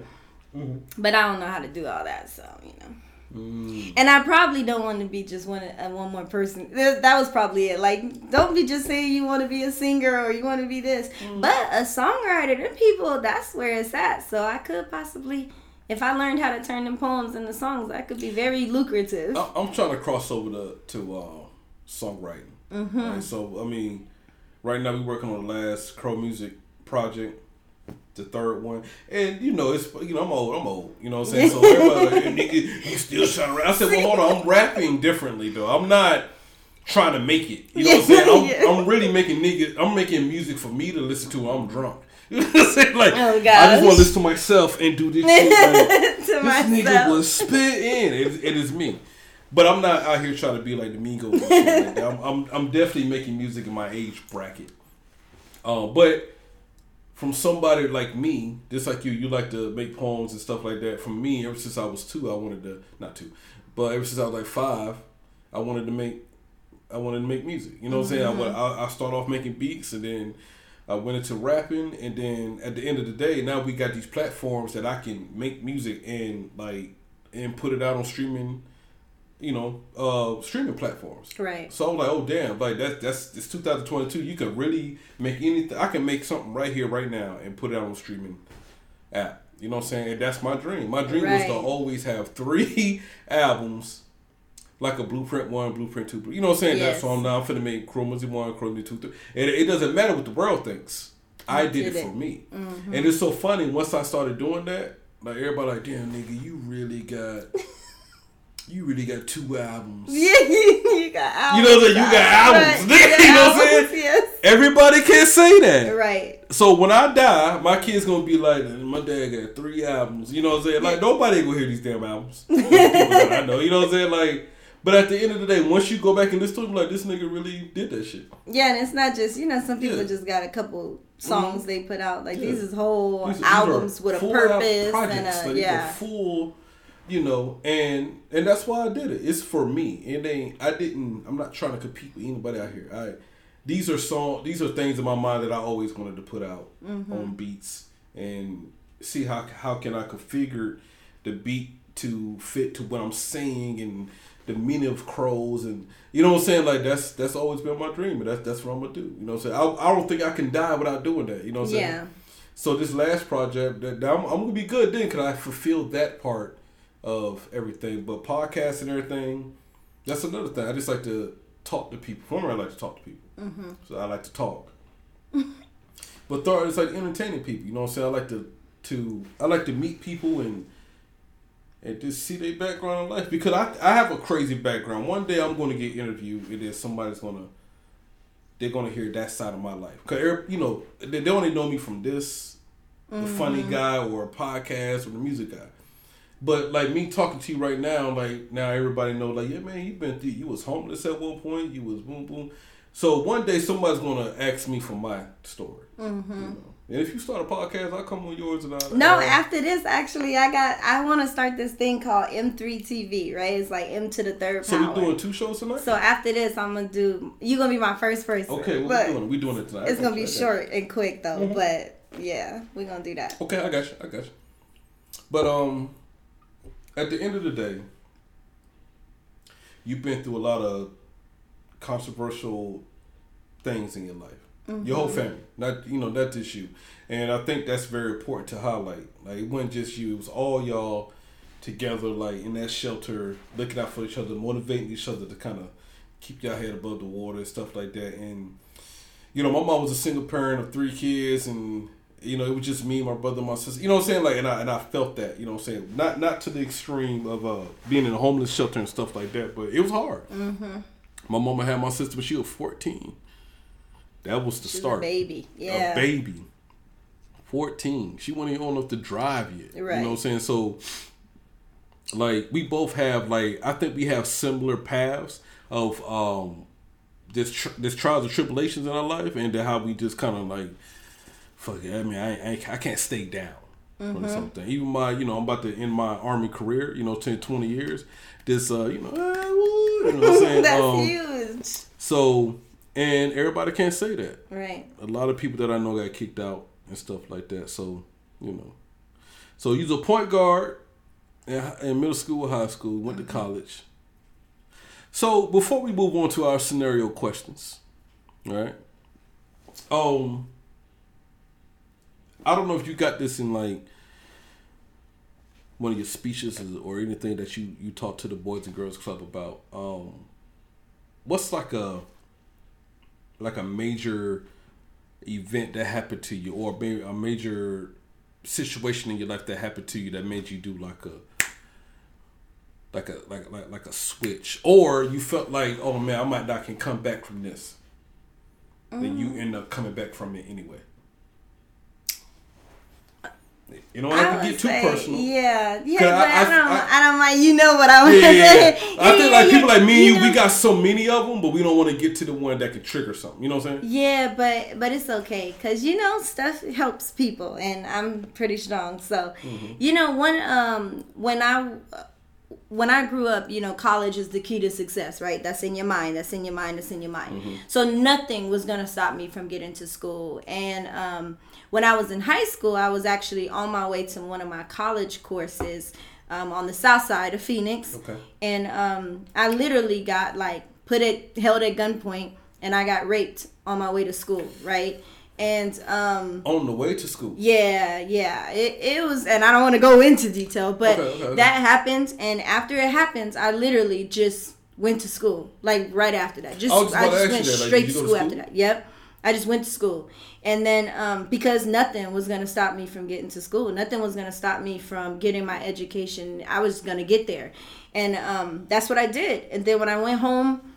Mhm. but I don't know how to do all that. So you know. Mm. And I probably don't want to be just one uh, one more person. Th- That was probably it. Like, don't be just saying you want to be a singer or you want to be this. Mm. But a songwriter, them people, that's where it's at. So I could possibly, if I learned how to turn them poems into songs, that could be very lucrative. I- I'm trying to cross over to to uh, songwriting. Mm-hmm. Right? So I mean, right now we're working on the last Crow Music project, the third one, and you know it's you know I'm old, I'm old, you know what I'm saying. So everybody like, "Hey, nigga, you still trying to rap? I said, well, hold on, I'm rapping differently though. I'm not trying to make it. You know what I'm saying? I'm, Yeah. I'm really making niggas. I'm making music for me to listen to. when I'm drunk. You know what I'm saying? Like Oh, I just want to listen to myself and do this shit. Like, this myself. nigga was spitting. It, it is me. But I'm not out here trying to be like the Migos. like. I'm, I'm, I'm definitely making music in my age bracket. Um, but from somebody like me, just like you, you like to make poems and stuff like that. From me, ever since I was two, I wanted to not two, but ever since I was like five, I wanted to make, I wanted to make music. You know what I'm saying? I, I, I started off making beats and then I went into rapping, and then at the end of the day, now we got these platforms that I can make music and like and put it out on streaming, you know, uh, streaming platforms. Right. So I was like, oh damn, like that's that's it's 2022. You can really make anything. I can make something right here, right now, and put it out on streaming app. You know what I'm saying? And that's my dream. My dream was to always have three albums, like a Blueprint One, Blueprint Two. You know what I'm saying? That's Yes. so I'm now I'm finna make Chromosome One, Chromosome Two, three. And it, it doesn't matter what the world thinks. I did, it, it for me. Mm-hmm. And it's so funny once I started doing that, like everybody like, damn nigga, you really got you really got two albums. Yeah, you got albums. You know what I'm saying? You got albums. Right. you know what I'm saying? Yes. Everybody can't say that. Right. So when I die, my kid's gonna be like, my dad got three albums. You know what I'm saying? Like nobody gonna hear these damn albums. I know. You know what I'm saying? Like but at the end of the day, once you go back and listen to like this nigga really did that shit. Yeah, and it's not just you know some people yeah. just got a couple songs mm-hmm. they put out like yeah. these is whole these, albums these with a purpose and a, like, yeah full you know and and that's why I did it. It's for me. It ain't I didn't I'm not trying to compete with anybody out here. I these are song these are things in my mind that I always wanted to put out mm-hmm. on beats and see how how can I configure the beat to fit to what I'm saying and the meaning of crows and you know what I'm saying? Like that's that's always been my dream and that's that's what I'm gonna do. You know what I'm saying? I, I don't think I can die without doing that you know what I'm yeah. saying so this last project that I'm, I'm gonna be good then because I fulfilled that part of everything. But podcast and everything that's another thing. I just like to talk to people. Formerly I like to talk to people. Mm-hmm. so I like to talk. But third it's like entertaining people you know what I'm saying? I like to to I like to meet people and and just see their background in life because I I have a crazy background. One day I'm going to get interviewed and then somebody's gonna they're gonna hear that side of my life because you know they, they only know me from this mm-hmm. the funny mm-hmm. guy or a podcast or the music guy. But like me talking to you right now, like now everybody know like yeah man you've been through you was homeless at one point you was boom boom. So one day somebody's gonna ask me for my story. Mm-hmm. You know? And if you start a podcast, I'll come on yours and I'll. No, after this, actually, I got. I want to start this thing called M3 TV. Right, it's like M to the third. So we're doing two shows tonight. So after this, I'm gonna do. You are gonna be my first person. Okay, what we doing? We doing it tonight. It's gonna be short and quick though, mm-hmm. but yeah, we're gonna do that. Okay, I got you. I got you. But um, at the end of the day, you've been through a lot of controversial things in your life. Mm-hmm. Your whole family, not you know, not just you. And I think that's very important to highlight. Like it wasn't just you; it was all y'all together, like in that shelter, looking out for each other, motivating each other to kind of keep your head above the water and stuff like that. And you know, my mom was a single parent of three kids, and you know, it was just me, my brother, my sister. You know what I'm saying? Like, and I and I felt that. You know what I'm saying? Not not to the extreme of uh, being in a homeless shelter and stuff like that, but it was hard. Mm-hmm. My mama had my sister, but she was 14. That was the She's start. baby, yeah, a baby. Fourteen. She wasn't even old enough to drive yet. Right. You know what I'm saying? So, like, we both have like I think we have similar paths of um this tr- this trials and tribulations in our life, and then how we just kind of like, fuck it. I mean, I I, I can't stay down. Mm-hmm. something. Even my, you know, I'm about to end my army career, you know, 10, 20 years. This, uh, you know, you know what I'm saying? That's um, huge. So, and everybody can't say that. Right. A lot of people that I know got kicked out and stuff like that. So, you know. So he's a point guard in, in middle school, high school, went to mm-hmm. college. So before we move on to our scenario questions, right? Um, I don't know if you got this in like one of your speeches or anything that you you talk to the Boys and Girls Club about. Um, what's like a like a major event that happened to you or maybe a major situation in your life that happened to you that made you do like a like a like like like a switch or you felt like oh man I might not can come back from this mm. then you end up coming back from it anyway you don't have to get too say, personal. Yeah, yeah, but I, I, don't. I, I, don't like. You know what I want yeah, yeah, say. I think like people like me and you, know? we got so many of them, but we don't want to get to the one that could trigger something. You know what I'm saying? Yeah, but but it's okay because you know stuff helps people, and I'm pretty strong. So mm-hmm. you know, one um when I when I grew up, you know, college is the key to success, right? That's in your mind. That's in your mind. That's in your mind. Mm-hmm. So nothing was gonna stop me from getting to school, and um when I was in high school, I was actually on my way to one of my college courses um, on the south side of Phoenix. Okay. And um, I literally got like put it held at gunpoint and I got raped on my way to school, right? And um on the way to school. Yeah, yeah. It it was and I don't want to go into detail, but okay, okay, okay. that happened and after it happens, I literally just went to school like right after that. Just I, I just went straight to school, school, after that. Yep. I just went to school. And then um, because nothing was going to stop me from getting to school, nothing was going to stop me from getting my education. I was going to get there. And um, that's what I did. And then when I went home,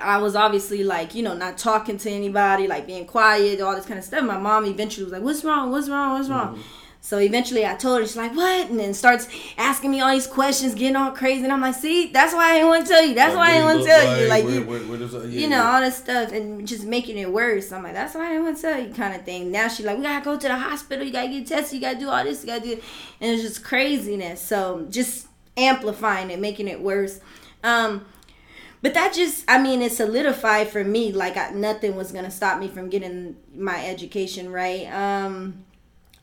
I was obviously like, you know, not talking to anybody, like being quiet, all this kind of stuff. My mom eventually was like, What's wrong? What's wrong? What's wrong? Mm-hmm. So eventually I told her, she's like, what? And then starts asking me all these questions, getting all crazy. And I'm like, see, that's why I didn't want to tell you. That's like, why I didn't want to tell like, you. Like, where, you, where, where yeah, you know, yeah. all this stuff and just making it worse. I'm like, that's why I didn't want to tell you kind of thing. Now she's like, we got to go to the hospital. You got to get tested. You got to do all this. You got to do it. And it's just craziness. So just amplifying it, making it worse. Um, but that just i mean it solidified for me like I, nothing was gonna stop me from getting my education right? Um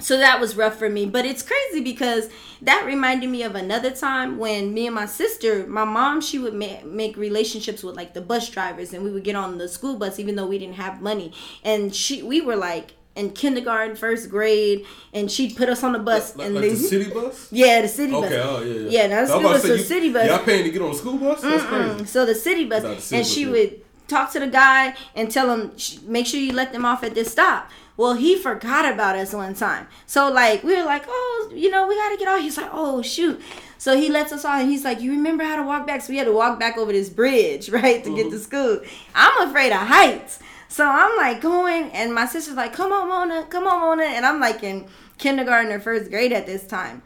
so that was rough for me. But it's crazy because that reminded me of another time when me and my sister my mom she would ma- make relationships with like the bus drivers and we would get on the school bus even though we didn't have money. And she we were like in kindergarten, first grade, and she'd put us on the bus. Like, and like the city bus? Yeah, the city okay, bus. Okay, oh yeah, yeah. Yeah, now the school bus, so you, city bus. Y'all paying to get on the school bus? That's Mm-mm. crazy. So the city bus, the city and bus, she yeah. would talk to the guy and tell him, make sure you let them off at this stop. Well, he forgot about us one time. So like we were like, oh, you know, we gotta get off. He's like, oh shoot. So he lets us off and he's like, You remember how to walk back? So we had to walk back over this bridge, right, to mm-hmm. get to school. I'm afraid of heights. So I'm like going, and my sister's like, "Come on, Mona, come on, Mona," and I'm like in kindergarten or first grade at this time.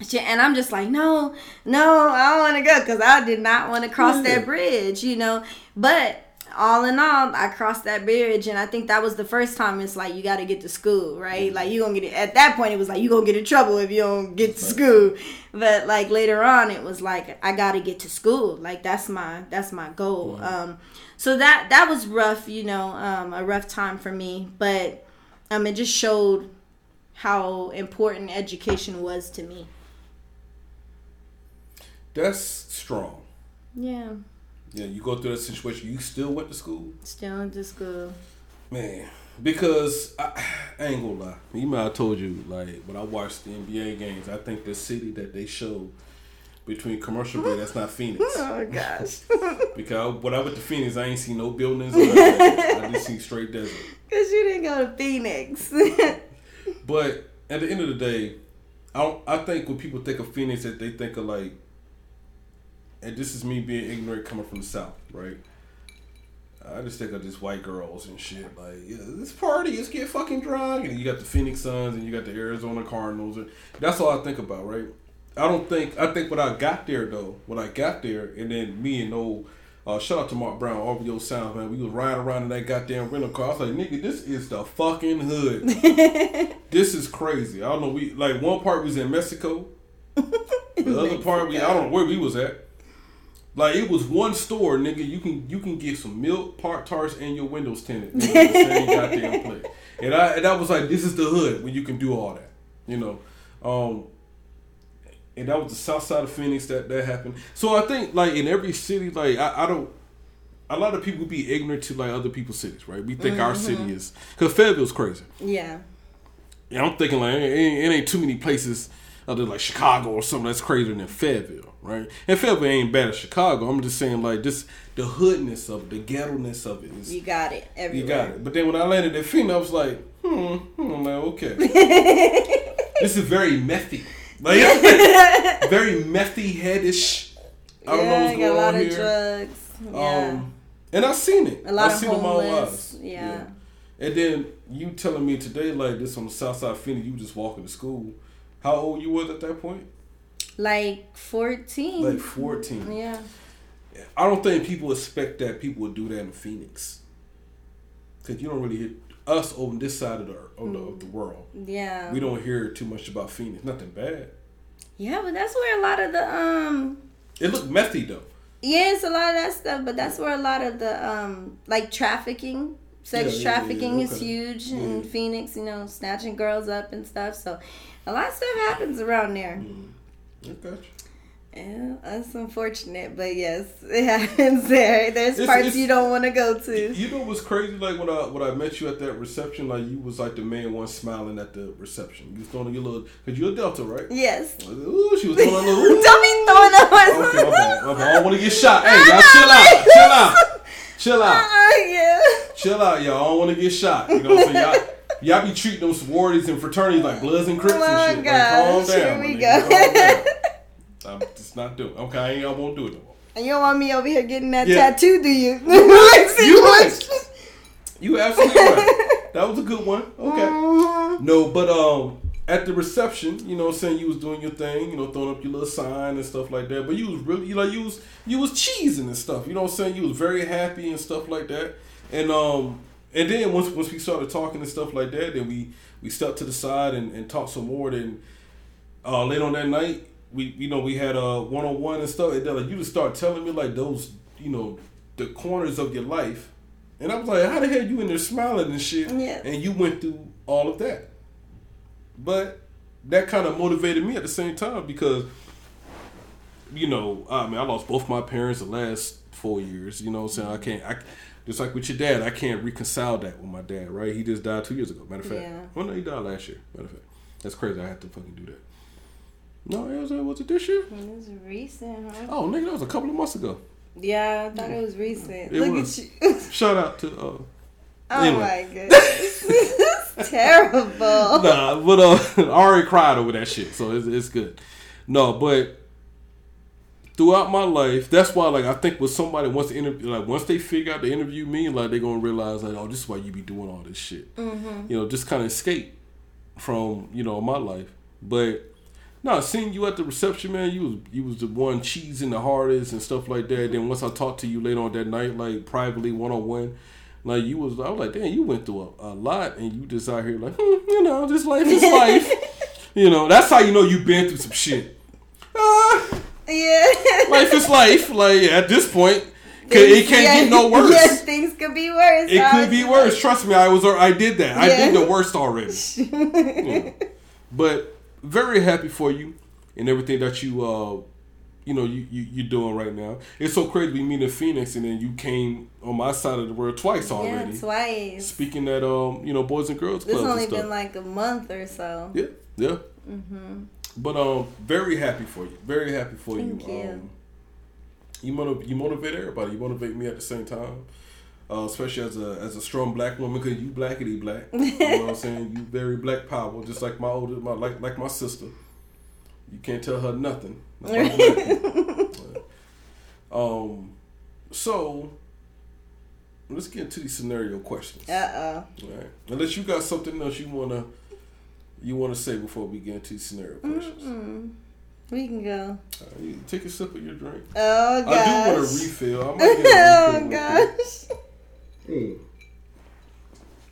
She, and I'm just like, no, no, I don't want to go because I did not want to cross that mm-hmm. bridge, you know. But all in all, I crossed that bridge, and I think that was the first time it's like you got to get to school, right? Mm-hmm. Like you gonna get it. At that point, it was like you gonna get in trouble if you don't get to school. But like later on, it was like I got to get to school. Like that's my that's my goal. Mm-hmm. Um, so that that was rough, you know, um, a rough time for me. But um, it just showed how important education was to me. That's strong. Yeah. Yeah, you go through that situation. You still went to school. Still went to school. Man, because I, I ain't gonna lie. You might have told you like when I watched the NBA games. I think the city that they showed between commercial break. That's not Phoenix. Oh gosh. because when I went to Phoenix, I ain't seen no buildings. I just seen straight desert. Cause you didn't go to Phoenix. but at the end of the day, I I think when people think of Phoenix, that they think of like, and this is me being ignorant coming from the south, right? I just think of just white girls and shit. Like, yeah, this party, let's get fucking drunk. And you got the Phoenix Suns and you got the Arizona Cardinals. And that's all I think about, right? I don't think I think when I got there though, when I got there, and then me and old uh, shout out to Mark Brown, RVO Sound man. We was riding around in that goddamn rental car. I was like, nigga, this is the fucking hood. this is crazy. I don't know. We like one part was in Mexico. the other part we I don't know where we was at. Like it was one store, nigga. You can you can get some milk, Pop-Tarts, and your windows tinted. Nigga, same goddamn place. And I and I was like, this is the hood when you can do all that. You know. Um, and that was the south side of Phoenix that that happened. So I think like in every city, like I, I don't. A lot of people be ignorant to like other people's cities, right? We think mm-hmm. our city is because Fayetteville's crazy. Yeah. Yeah, I'm thinking like it ain't, it ain't too many places other like Chicago or something that's crazier than Fayetteville, right? And Fayetteville ain't bad as Chicago. I'm just saying like this the hoodness of it, the ghetto-ness of it. Is, you got it. Everywhere. You got it. But then when I landed at Phoenix, I was like, hmm, hmm I'm like, okay. this is very methy. Like very methy headish. I don't yeah, know what's going a lot on of here. drugs. Yeah. Um, and I've seen it. A lot I've of seen homeless. Yeah. yeah. And then you telling me today like this on the south side of Phoenix, you just walking to school. How old you was at that point? Like fourteen. Like fourteen. Yeah. I don't think people expect that people would do that in Phoenix. Cause you don't really hit us on this side of the of the, of the world. Yeah. We don't hear too much about Phoenix. Nothing bad. Yeah, but that's where a lot of the um. It looked messy though. Yeah, it's a lot of that stuff, but that's where a lot of the um like trafficking, sex yeah, trafficking yeah, yeah, okay. is huge in Phoenix. You know, snatching girls up and stuff. So, a lot of stuff happens around there. Mm. You. Yeah, that's unfortunate, but yes, it happens there. There's it's, parts it's, you don't want to go to. You know what's crazy? Like when I when I met you at that reception, like you was like the main one smiling at the reception. You was throwing your little, cause you're a Delta, right? Yes. Ooh, she was throwing a little. don't be throwing up. Okay, my bad. My bad. I don't want to get shot. Hey, y'all chill out. Chill out. Chill out. Uh, yeah. chill out, y'all. I don't want to get shot. You know what I'm saying? Y'all, y'all be treating those sororities and fraternities like Bloods and Crips Oh and shit. Like, calm gosh, down. here we go. nigga, calm down. I'm just not doing. Okay, I ain't. I won't do it no more. And you don't want me over here getting that Yeah. tattoo, do you? You right. You absolutely right. That was a good one. Okay. Mm-hmm. No, but um, at the reception, you know, I'm saying you was doing your thing, you know, throwing up your little sign and stuff like that. But you was really, you like, you was you was cheesing and stuff. You know, what I'm saying you was very happy and stuff like that. And um, and then once once we started talking and stuff like that, then we we stepped to the side and, and talked some more. Then uh, later on that night, we you know we had uh, a one on one and stuff. And then like, you just start telling me like those you know the corners of your life, and I was like, how the hell you in there smiling and shit? Yeah. And you went through all of that, but that kind of motivated me at the same time because you know I mean I lost both my parents the last four years. You know what I'm saying I can't I. Just like with your dad, I can't reconcile that with my dad, right? He just died two years ago. Matter of fact, Yeah. well, no, he died last year. Matter of fact, that's crazy. I had to fucking do that. No, it was, was it this year? It was recent, huh? Oh, nigga, that was a couple of months ago. Yeah, I thought it was recent. It Look was. at you. Shout out to uh, oh Anyway. my goodness. this is terrible. nah, but uh, I already cried over that shit, so it's, it's good. No, but throughout my life, that's why like I think with somebody once the interview, like once they figure out to interview me, like they're gonna realize like, oh, this is why you be doing all this shit. Mm-hmm. You know, just kind of escape from you know my life. But no, seeing you at the reception, man, you was you was the one cheesing the hardest and stuff like that. Then once I talked to you later on that night, like privately one on one. Like you was, I was like, damn, you went through a, a lot, and you just out here like, hmm, you know, this life is life. you know, that's how you know you've been through some shit. Ah, Yeah. life is life. Like at this point, it can't Yeah, get no worse. Yes, things could be worse. It could be worse. Trust me, I was. I did that. I did the worst already. Yeah. But very happy for you and everything that you, uh, you know, you, you you doing right now. It's so crazy. We meet in Phoenix, and then you came on my side of the world twice already. Yeah, twice. Speaking at um, you know, Boys and Girls This Club and only been like a month or so. yeah, yeah. Mhm. But um, very happy for you. Very happy for. Thank you. you. Um, you motiv- you motivate everybody. You motivate me at the same time. Uh, especially as a as a strong black woman, because you blackity black. You know what I'm saying? You very black power, just like my older, my like like my sister. You can't tell her nothing. um, so let's get into these scenario questions. Uh All right. Unless you got something else you wanna you wanna say before we get into these scenario questions. oh. We can go. Uh, you take a sip of your drink. Oh gosh. I do want a refill. I might get a refill oh gosh. Quick. Mm.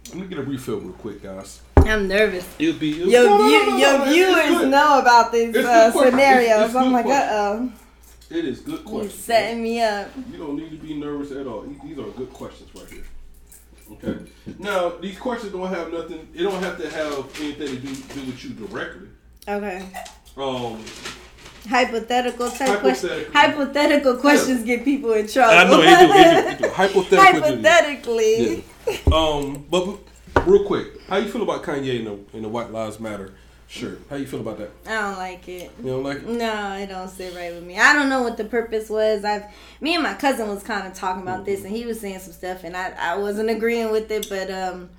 Let me get a refill real quick, guys. I'm nervous. It'll be it'll Your, no, no, view, no, no, your no, it's- it's viewers know about these uh, question. scenarios. It's- it's I'm good like, uh oh. It is good You're questions. setting me up. You don't need to be nervous at all. These are good questions right here. Okay. Now these questions don't have nothing. It don't have to have anything to do, do with you directly. Okay. Um, Hypothetical type questions. Hypothetical. Hypothetical questions get people in trouble. I know they do. They do. They do. Hypothetical. Hypothetically. Yeah. Um, but real quick, how you feel about Kanye in the in the White Lives Matter shirt? How you feel about that? I don't like it. You don't like it? No, it don't sit right with me. I don't know what the purpose was. I've me and my cousin was kind of talking about this, and he was saying some stuff, and I I wasn't agreeing with it, but um.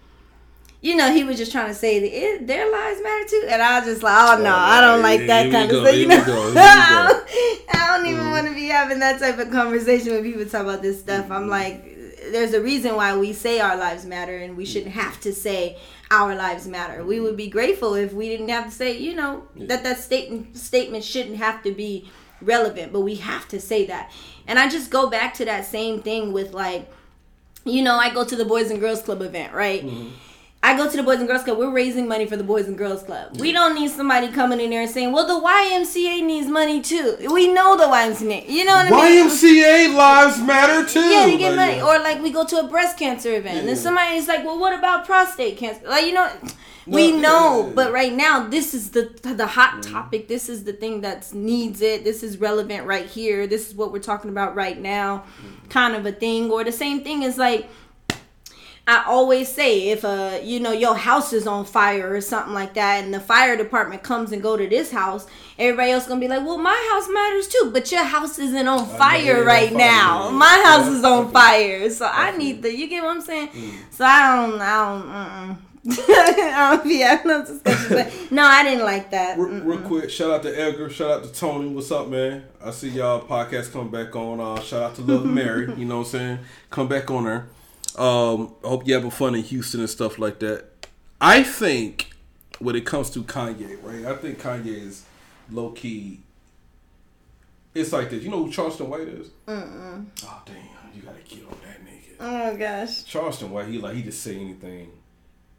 You know, he was just trying to say that it, their lives matter too, and I was just like, oh no, oh, I don't like that kind of stuff. You know, go, here we go. Mm-hmm. I don't even mm. want to be having that type of conversation when people talk about this stuff. I'm mm. like, there's a reason why we say our lives matter, and we mm. shouldn't have to say our lives matter. We would be grateful if we didn't have to say, you know, that that statement statement shouldn't have to be relevant, but we have to say that. And I just go back to that same thing with like, you know, I go to the Boys and Girls Club event, right? Mm-hmm. I go to the Boys and Girls Club. We're raising money for the Boys and Girls Club. We don't need somebody coming in there and saying, "Well, the YMCA needs money too." We know the YMCA. You know what I mean? YMCA lives matter too. Yeah, to get money. Or like we go to a breast cancer event, and then somebody's like, "Well, what about prostate cancer?" Like you know, we know, yeah. but right now this is the the hot topic. This is the thing that needs it. This is relevant right here. This is what we're talking about right now, mm. kind of a thing. Or the same thing is like I always say if uh you know your house is on fire or something like that, and the fire department comes and go to this house, everybody else gonna be like, well, my house matters too, but your house isn't on fire right on fire, now. Yeah. My house yeah. is on fire, so I need the. You get what I'm saying? Mm. So I don't. I don't. I don't be having no discussion, but no, I didn't like that. Real, real, quick, shout out to Edgar, shout out to Tony. What's up, man? I see y'all podcast come back on. Uh, shout out to Love Mary. You know what I'm saying? Come back on there. Um, I hope you having fun in Houston and stuff like that. I think when it comes to Kanye, right? I think Kanye is low key. It's like this. You know who Charleston White is? Mm-mm. Oh damn! You gotta get on that nigga. Oh gosh. Charleston White, he like he just say anything,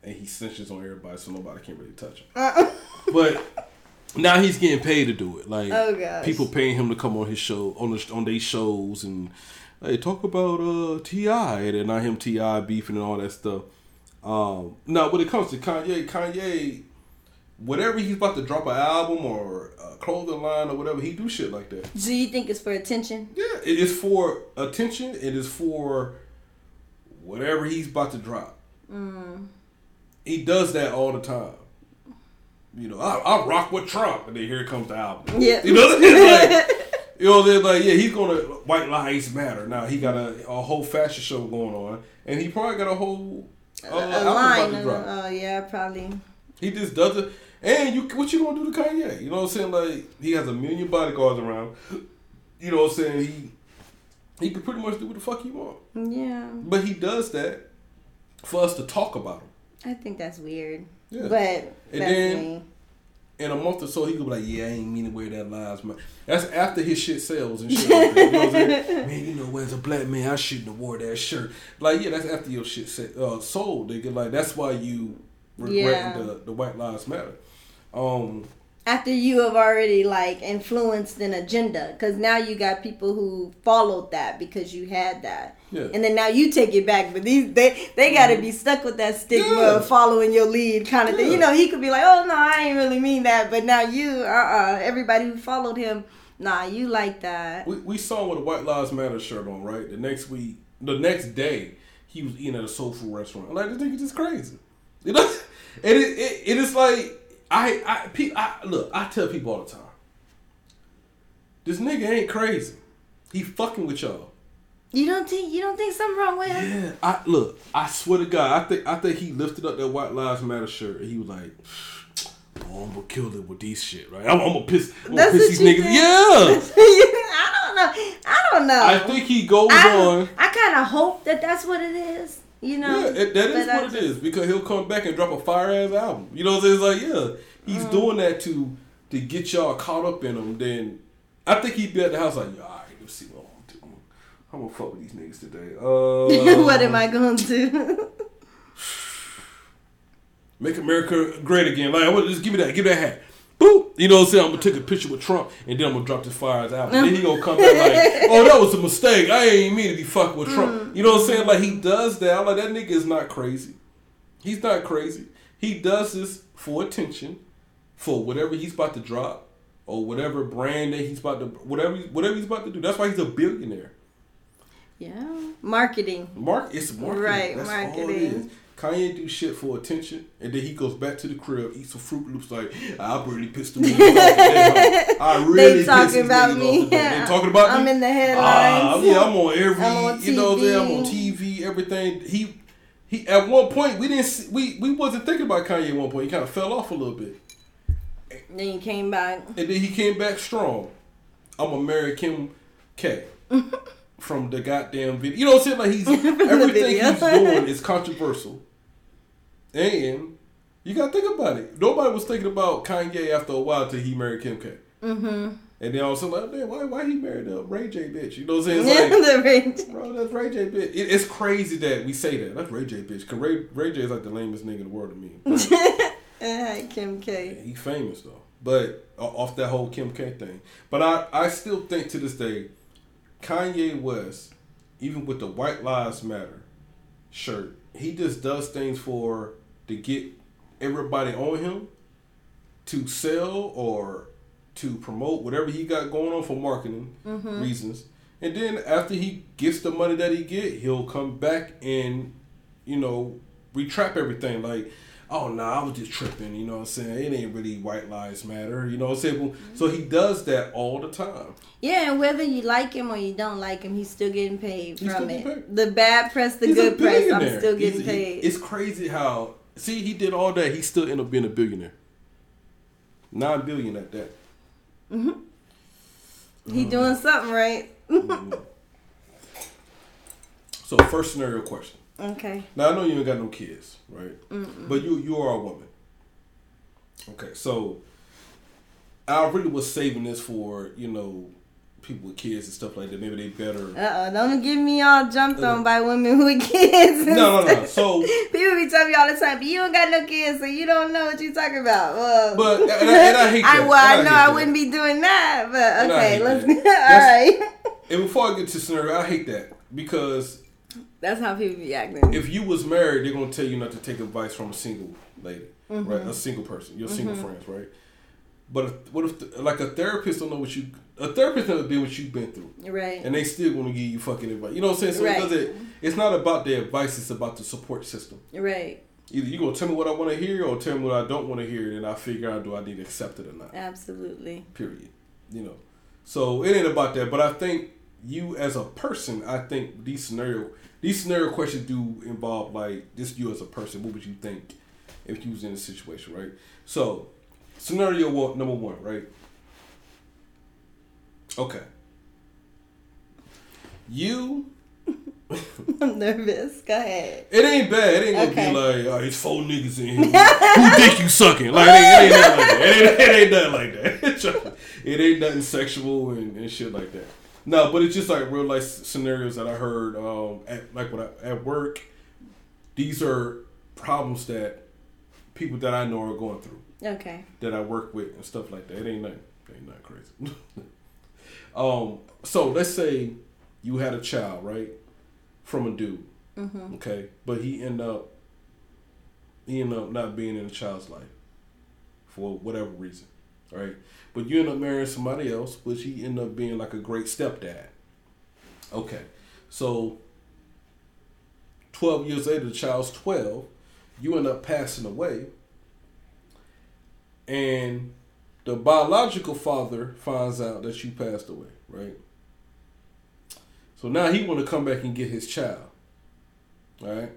and he snitches on everybody, so nobody can really touch him. Uh-uh. but now he's getting paid to do it. Like oh, people paying him to come on his show on the on their shows and hey, talk about uh T.I. and not him T.I. beefing and all that stuff. Um, now when it comes to Kanye, Kanye, whatever he's about to drop an album or a clothing line or whatever, he do shit like that. Do you think it's for attention? Yeah, it is for attention. It is for whatever he's about to drop. Mm. He does that all the time. You know, I, I rock with Trump, and then here comes the album. Yeah, you know, like, you know, they're like, yeah, he's gonna white lives matter. Now he got a, a whole fashion show going on, and he probably got a whole uh, a line. Oh uh, yeah, probably. He just does it, and you what you gonna do to Kanye? You know what I'm saying? Like he has a million bodyguards around. You know what I'm saying? He he can pretty much do what the fuck he want. Yeah. But he does that for us to talk about him. I think that's weird. Yeah. But and then me in a month or so, he could be like, "Yeah, I ain't mean to wear that lives man." That's after his shit sells and shit. Like you know man, you know, as a black man, I shouldn't have wore that shirt. Like, yeah, that's after your shit set, uh, sold. Nigga, like that's why you regretting yeah. the the White Lives Matter. Um, after you have already like influenced an agenda. Because now you got people who followed that because you had that. Yeah. and then now you take it back but these they they got to be stuck with that stigma yeah. of following your lead kind of yeah. thing. You know he could be like oh no i ain't really mean that. But now you uh-uh everybody who followed him nah you like that. We, we saw him with a white lives matter shirt on right? The next week the next day he was eating at a soul food restaurant. Like this nigga just crazy. You know? It, it, it is like I, I, I, look, I tell people all the time. This nigga ain't crazy. He fucking with y'all. You don't think you don't think something wrong with him? Yeah, I look. I swear to God, I think I think he lifted up that White Lives Matter shirt and he was like, "Oh, I'm gonna kill it with these shit, right? I'm, I'm gonna piss, I'm gonna piss these niggas." Think? Yeah. I don't know. I don't know. I think he goes I, on. I kind of hope that that's what it is. You know, yeah, it, that is what it is because he'll come back and drop a fire ass album. You know, what I'm saying? it's like yeah, he's mm. doing that to to get y'all caught up in him. Then I think he'd be at the house like, all right, let's see what I'm gonna. I'm gonna fuck with these niggas today. Uh, what am I gonna do? make America great again. Like, just give me that, give me that hat boop. You know what I'm saying? I'm gonna take a picture with Trump and then I'm gonna drop this fires out. then he gonna come back like, oh, that was a mistake. I ain't mean to be fucking with Trump. Mm. You know what I'm saying? Like he does that. I'm like that nigga is not crazy. He's not crazy. He does this for attention, for whatever he's about to drop, or whatever brand that he's about to whatever whatever he's about to do. That's why he's a billionaire. Yeah, marketing. Mark, it's marketing. Right, That's marketing. Kanye do shit for attention, and then he goes back to the crib, eats some Froot Loops. Like I really pissed him off. I really they talking about me. They talking about I'm me. in the headlines. Uh, yeah, I'm on every. I'm on you know, I'm on TV. Everything. He he. At one point, we didn't. See, we we wasn't thinking about Kanye. At one point, he kind of fell off a little bit. Then he came back. And then he came back strong. I'm a Mary Kim K. from the goddamn video. You know what I'm saying? Like he's everything he's doing is controversial. And you gotta think about it. Nobody was thinking about Kanye after a while till he married Kim K. Mm-hmm. And then also like, man, why why he married a Ray J bitch? You know what I'm saying? It's like, Ray J. bro, that's Ray J bitch. It, it's crazy that we say that. That's Ray J bitch. Cause Ray Ray J is like the lamest nigga in the world to me. and Kim K. Yeah, he famous though, but uh, off that whole Kim K thing. But I I still think to this day, Kanye West, even with the White Lives Matter shirt, he just does things for to get everybody on him to sell or to promote whatever he got going on for marketing mm-hmm. reasons. And then after he gets the money that he get, he'll come back and you know, retrap everything. Like, oh no, nah, I was just tripping. You know what I'm saying? It ain't really white lives matter. You know what I'm saying? Mm-hmm. So he does that all the time. Yeah, and whether you like him or you don't like him, he's still getting paid he's from it. Paid. The bad press, the he's good press, I'm still getting he's, paid. He, it's crazy how see he did all that. He still ended up being a billionaire, nine billion at that. Mhm. He uh, doing something right. mm-hmm. So first scenario question. Okay. Now I know you ain't got no kids, right? Mm-mm. But you you are a woman. Okay, so I really was saving this for you know people with kids and stuff like that. Maybe they better. Uh oh! Don't get me all jumped uh, on by women with kids. No, no, no. So people be telling me all the time, but you don't got no kids, so you don't know what you're talking about. Well, but and I, and I hate that. I, well, I, know I, wouldn't be doing that, but okay, let's. all right. And before I get to scenario, I hate that because that's how people be acting. If you was married, they're gonna tell you not to take advice from a single lady, mm-hmm. right? A single person, your mm-hmm. single friends, right? But if, what if like a therapist don't know what you a therapist never been what you've been through, right? And they still gonna give you fucking advice. You know what I'm saying? So right. it doesn't. It's not about the advice. It's about the support system, right? Either you gonna tell me what I want to hear or tell me what I don't want to hear, and I figure out do I need to accept it or not. Absolutely. Period. You know, so it ain't about that. But I think you as a person, I think these scenario these scenario questions do involve like just you as a person. What would you think if you was in a situation, right? So scenario one, number one, right? Okay. You. I'm nervous. Go ahead. It ain't bad. It ain't gonna okay. be like, oh, it's four niggas in here. Who think you sucking? Like, it ain't, it ain't nothing like that. It ain't, it ain't nothing like that. it ain't nothing sexual and, and shit like that. No, but it's just like real life scenarios that I heard, um, at, like when I, at work. These are problems that people that I know are going through. Okay. That I work with and stuff like that. It ain't nothing. It ain't nothing crazy. um. So let's say you had a child, right, from a dude. Mm-hmm. Okay, but he end up he end up not being in the child's life for whatever reason, right? But you end up marrying somebody else, which he end up being like a great stepdad. Okay, so twelve years later, the child's twelve. You end up passing away, and the biological father finds out that you passed away, right? So now he want to come back and get his child. right?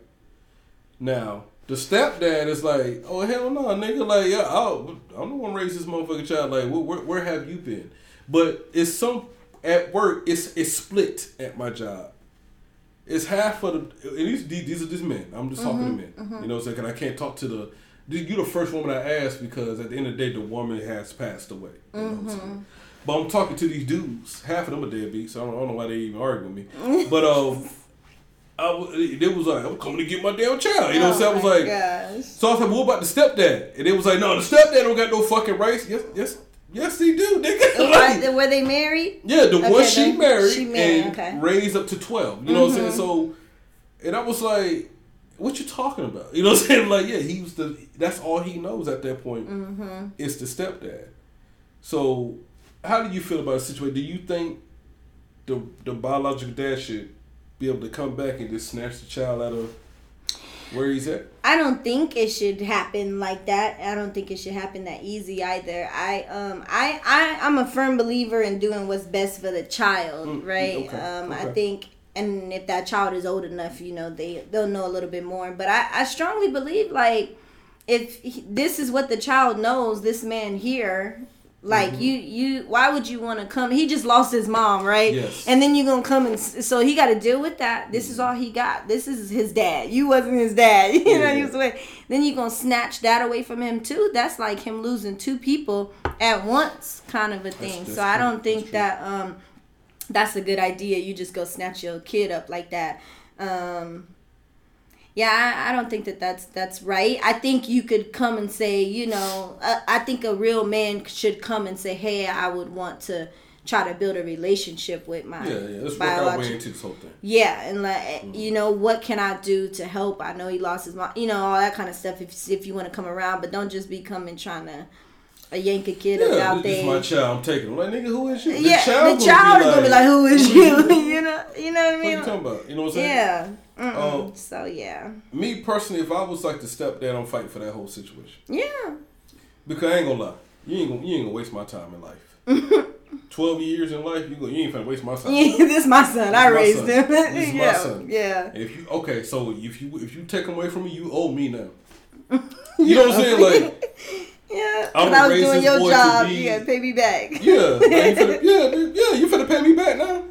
Now the stepdad is like, oh hell no, nigga, like yeah, I'll, I'm the one raise this motherfucking child. Like, where, where, where have you been? But it's some at work. It's it's split at my job. It's half of the. And these these are just men. I'm just mm-hmm, talking to men. Mm-hmm. You know, what I'm saying? I can't talk to the. You're the first woman I asked because at the end of the day, the woman has passed away. Mm-hmm. But I'm talking to these dudes. Half of them are deadbeats. So I don't, I don't know why they even argue with me. but um. I it was like, I'm coming to get my damn child. You know what I'm saying? I was like, gosh. so I said, like, what about the stepdad? And it was like, no, the stepdad don't got no fucking rights. Yes, yes, yes, he do, nigga. like, were they married? Yeah, the okay, one she married, she married and okay. raised up to 12. You know mm-hmm. what I'm saying? Mm-hmm. So, and I was like, what you talking about? You know what I'm saying? Like, yeah, he was the, that's all he knows at that point mm-hmm. is the stepdad. So, how do you feel about the situation? Do you think the the biological dad should be able to come back and just snatch the child out of where he's at? I don't think it should happen like that. I don't think it should happen that easy either. I um I I I'm a firm believer in doing what's best for the child, mm, right? Okay, um okay. I think and if that child is old enough, you know, they they'll know a little bit more. But I I strongly believe like if he, this is what the child knows, this man here like mm-hmm. you, you, why would you want to come? He just lost his mom, right? Yes. And then you're gonna come and so he got to deal with that. This mm-hmm. is all he got. This is his dad. You wasn't his dad. You yeah. know, he was away. Then you're gonna snatch that away from him too. That's like him losing two people at once, kind of a thing. That's, that's so I don't think that um, that's a good idea. You just go snatch your kid up like that. Um, yeah, I, I, don't think that that's that's right. I think you could come and say, you know, uh, I think a real man should come and say, hey, I would want to try to build a relationship with my yeah yeah let's work our way into yeah and like mm-hmm. you know what can I do to help I know he lost his mom you know all that kind of stuff if if you want to come around but don't just be coming trying to a yank a kid Yeah, this is there. my child. I'm taking. I'm like, nigga, who is you? yeah, child the child is gonna be like, "Who is you?" you know, you know what I mean. What you talking about? You know what I'm saying? Yeah. Oh. so yeah, Me personally, if I was like the stepdad, I'm fighting for that whole situation. yeah, Because I ain't gonna lie, you ain't gonna you ain't gonna waste my time in life. Twelve years in life, you go, you ain't finna waste my time. this my son. I my raised son. him. This my yeah, son. yeah. And if you okay, so if you if you take him away from me, you owe me now. You know what I'm saying? Like, Yeah, I'm when gonna I was doing your job, be- you gotta pay me back. yeah, like finna, yeah, yeah, you finna pay me back now.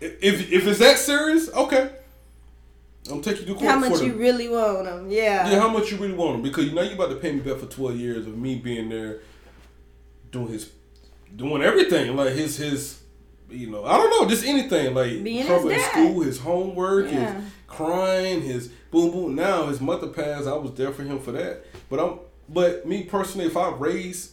If if it's that serious, okay, I'm taking you to court How much them. you really want them? Yeah. Yeah, how much you really want them? Because you know you about to pay me back for twelve years of me being there, doing his, doing everything like his his, you know, I don't know, just anything like Being trouble his in school, his homework, Yeah. his crying, his boom boom. Now his mother passed, I was there for him for that. But I'm, but me personally, if I raise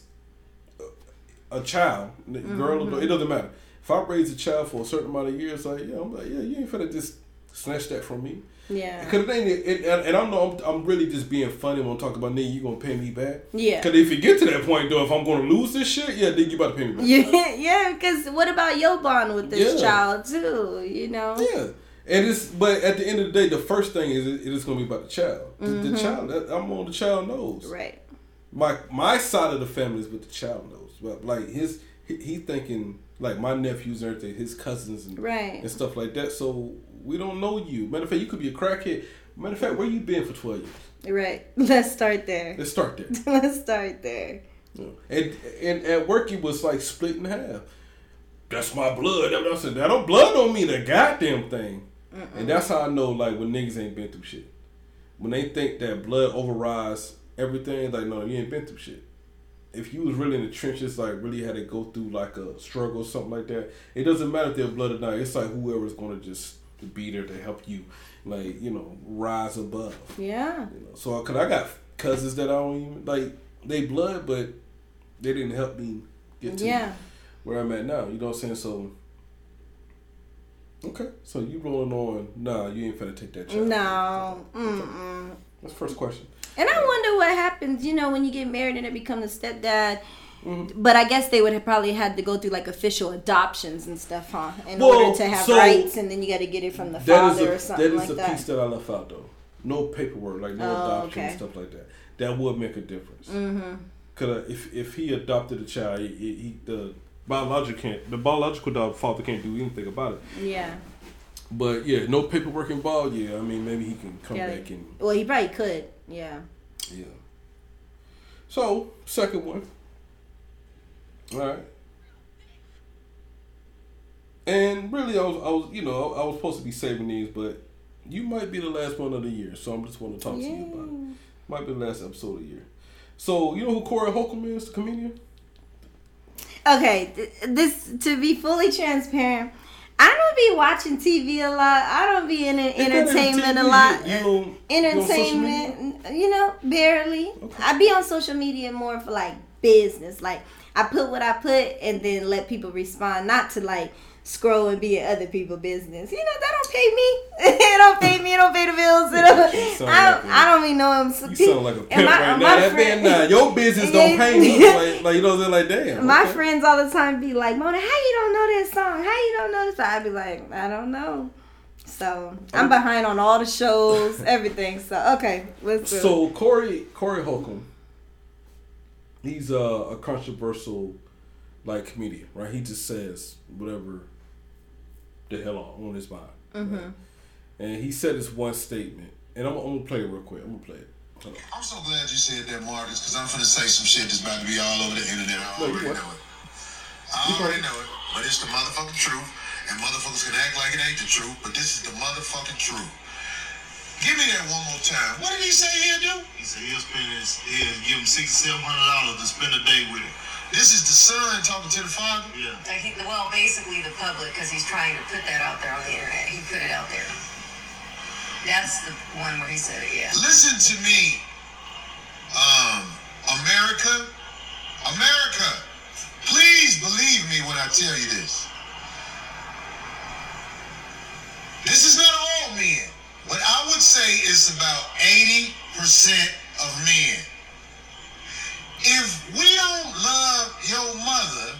a, child, girl or Mm-hmm. boy, it doesn't matter. If I raise a child for a certain amount of years, like yeah, I'm like yeah, you ain't finna just snatch that from me. Yeah. Cause the thing, it, and, and I know I'm, I'm really just being funny when I'm talking about nigga, you gonna pay me back. Yeah. Cause if you get to that point though, if I'm gonna lose this shit, yeah, then you about to pay me back. Yeah, yeah, because what about your bond with this Yeah. child too? You know? Yeah. And it's but at the end of the day, the first thing is it, is gonna be about the child. The, the child, I'm on the child knows. Mm-hmm. Right. My my side of the family is what the child knows. But like his, he, he thinking like my nephews and everything, his cousins and Right. and stuff like that. So we don't know you. Matter of fact, you could be a crackhead. Matter of fact, where you been for twelve years? Right. Let's start there. Let's start there. Let's start there. Yeah. And and at work it was like split in half. That's my blood. I said. That don't blood don't mean a goddamn thing. And that's how I know like when niggas ain't been through shit. When they think that blood overrides everything, like no, you ain't been through shit. If you was really in the trenches, like really had to go through like a struggle or something like that, it doesn't matter if they're blood or not. It's like whoever's gonna just be there to help you, like you know, rise above. Yeah. You know, so cause I got cousins that I don't even like they blood, but they didn't help me get to Yeah. where I'm at now. You know what I'm saying? So okay, so you rolling on? Nah, you ain't finna take that chance. No. Mm-mm. That's first question. And I wonder what happens, you know, when you get married and it becomes a stepdad. Mm-hmm. But I guess they would have probably had to go through like official adoptions and stuff, huh? In Well, order to have so rights, and then you got to get it from the father is or a something that is like a that. piece that I left out though. No paperwork, like no Oh, adoption and okay. stuff like that. That would make a difference. mm-hmm. Cause uh, if if he adopted a child, he, he, he the biological can't the biological father can't do anything about it. Yeah. But yeah, no paperwork involved. Yeah, I mean maybe he can come Yeah. back and Well, he probably could. Yeah. yeah. So second one. All right. And really, I was I was you know I was supposed to be saving these, but you might be the last one of the year, so I'm just want to talk to you about it. Might be the last episode of the year. So you know who Corey Holcomb is, the comedian? Okay, this to be fully transparent, I don't be watching TV a lot. I don't be in entertainment a lot. You, you, you on social media? entertainment, you know, barely. I be on social media more for like business. Like I put what I put and then let people respond, not to like scroll and be in other people's business. You know, that don't pay me. it don't pay me. It don't pay the bills. It don't, I, don't, I don't even know him. You sound like a pimp my- right now. Friend- man, nah, your business don't pay me. Like, like you know I'm? Like damn. My okay. friends all the time be like, Mona, how you don't know this song? How you don't know this song? I be like, I don't know. So I'm behind on all the shows, everything. So okay, let's do. So Corey Corey Holcomb, he's a, a controversial like comedian, right? He just says whatever the hell on, on his mind. Mm-hmm. right? And he said this one statement, and I'm, I'm gonna play it real quick. I'm gonna play it. I'm so glad you said that, Marcus, because I'm finna say some shit that's about to be all over the internet. I already what? know it. I already know it, but it's the motherfucking truth, and motherfuckers can act like it ain't the truth, but this is the motherfucking truth. Give me that one more time. What did he say he'll do? He said he'll spend his, he'll give him sixty-seven hundred dollars to spend a day with him. This is the son talking to the father. Yeah. I think, well, basically the public, because he's trying to put that out there on the internet. He put it out there. That's the one where he said it, yeah. Listen to me, um, America, America. Please believe me when I tell you this. This is not all men. What I would say is about 80% of men. If we don't love your mother,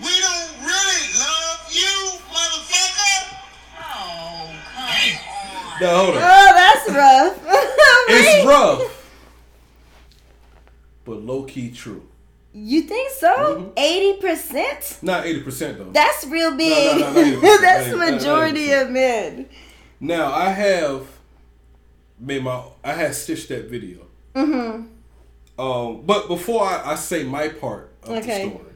we don't really love you, motherfucker. Oh, come on. Now, hold on. Oh, that's rough. it's rough. But low key true. You think so? 80 percent? Not eighty percent though. That's real big. no, no, 80%, that's the majority of men. Now I have made my I had stitched that video. Mm-hmm. Um, but before I, I say my part of Okay. the story,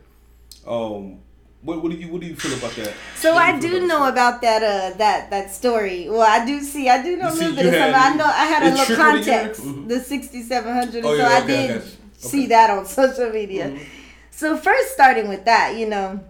um, what, what do you what do you feel about that? So What I feel do know about that uh that that story. Well, I do see. I do know You a little bit of something. I know I had a little trickled in your- context. Mhm. The sixty seven hundred. Oh, so yeah, I okay, I did got you. see that on social media. Mhm. So first, starting with that, you know.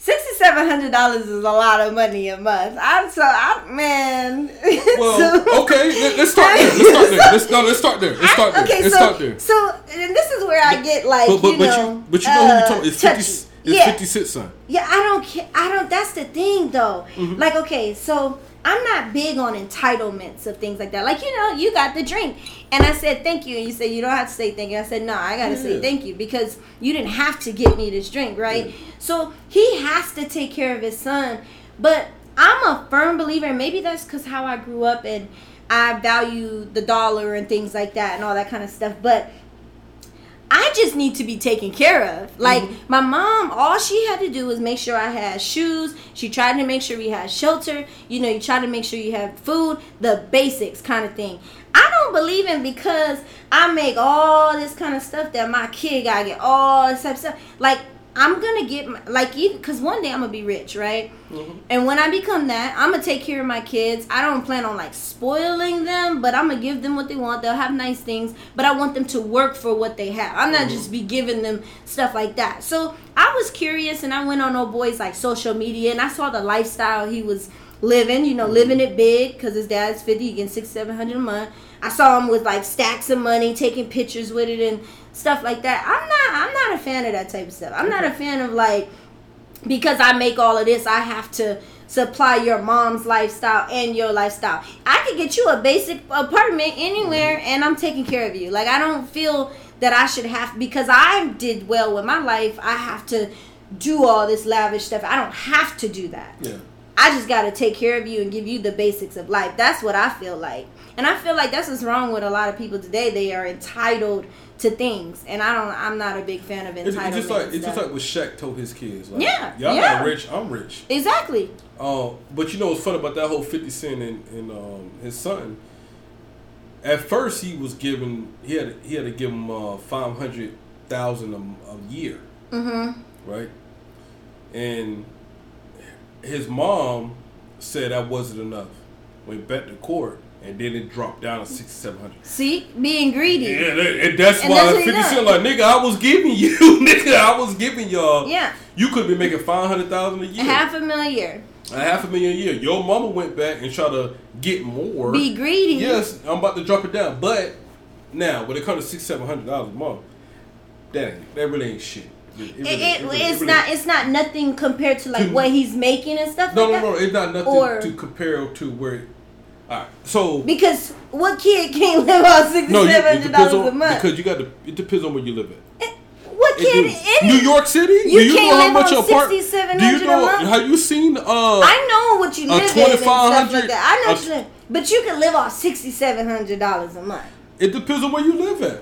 Sixty seven hundred dollars is a lot of money a month. I'm so I man. Well, So- okay, let, us start there. Let's start there. Let's no, let's start there. Let's start there. okay, let's so start there. so and this is where I get like But but you but know, you but you know who uh, you talking? It's fifty. touchy. It's yeah. fifty Cent son. Yeah, I don't care. I don't. That's the thing, though. Mm-hmm. Like, okay, so I'm not big on entitlements of things like that. Like, you know, you got the drink, and I said thank you, and you said you don't have to say thank you. I said no, I gotta say thank you because you didn't have to get me this drink, right? Yeah. So he has to take care of his son, but I'm a firm believer, and maybe that's because how I grew up and I value the dollar and things like that and all that kind of stuff, but. I just need to be taken care of. Like mm-hmm. my mom, all she had to do was make sure I had shoes. She tried to make sure we had shelter. You know, you try to make sure you have food, the basics kind of thing. I don't believe in because I make all this kind of stuff that my kid gotta get all this type of stuff. Like I'm gonna get my, like even because one day I'm gonna be rich, right? Mm-hmm. And when I become that, I'm gonna take care of my kids. I don't plan on like spoiling them, but I'm gonna give them what they want. They'll have nice things, but I want them to work for what they have. I'm not mm-hmm. just be giving them stuff like that. So I was curious, and I went on old boy's like social media, and I saw the lifestyle he was living. You know, living it big because his dad's fifty, he getting six, seven hundred a month. I saw him with like stacks of money, taking pictures with it and stuff like that. I'm not, I'm not a fan of that type of stuff. I'm not a fan of like because I make all of this, I have to supply your mom's lifestyle and your lifestyle. I could get you a basic apartment anywhere and I'm taking care of you. Like I don't feel that I should have because I did well with my life, I have to do all this lavish stuff. I don't have to do that. Yeah. I just got to take care of you and give you the basics of life. That's what I feel like. And I feel like that's what's wrong with a lot of people today. They are entitled to things, and I don't. I'm not a big fan of entitlement. It's, it's just like it's just like what Shaq told his kids. Like, Yeah, y'all yeah. not rich. I'm rich. exactly. Um, but you know what's funny about that whole Fifty Cent and, and um, his son? At first, he was given he had he had to give him uh, five hundred thousand a, a year, Mm-hmm. right? And his mom said that wasn't enough. Went back to court, and then it dropped down to sixty seven hundred. See, being greedy. Yeah, and that's And why that's Fifty. Cent like nigga, I was giving you, nigga, I was giving y'all. Yeah. You could be making five hundred thousand a year. Half a million a year. A half a million a year. Your mama went back and tried to get more. Be greedy. Yes, I'm about to drop it down. But now, when it comes to six, seven hundred dollars a month, that that really ain't shit. It, It, really- it, it really- it's really- not. It's not nothing compared to like To- what he's making and stuff. No, like no, that. no. It's not nothing Or- to compare to where. All right, so Because what kid can't live on sixty no, seven hundred dollars a month? because you got to. It depends on where you live at. what It kid? New York City. You you can't know how live much on $6,700 Do you a month? Have you seen? Uh, I know what you live in and stuff 2500 like. I know, a- you live, but you can live off sixty seven hundred dollars a month. it depends on where you live at.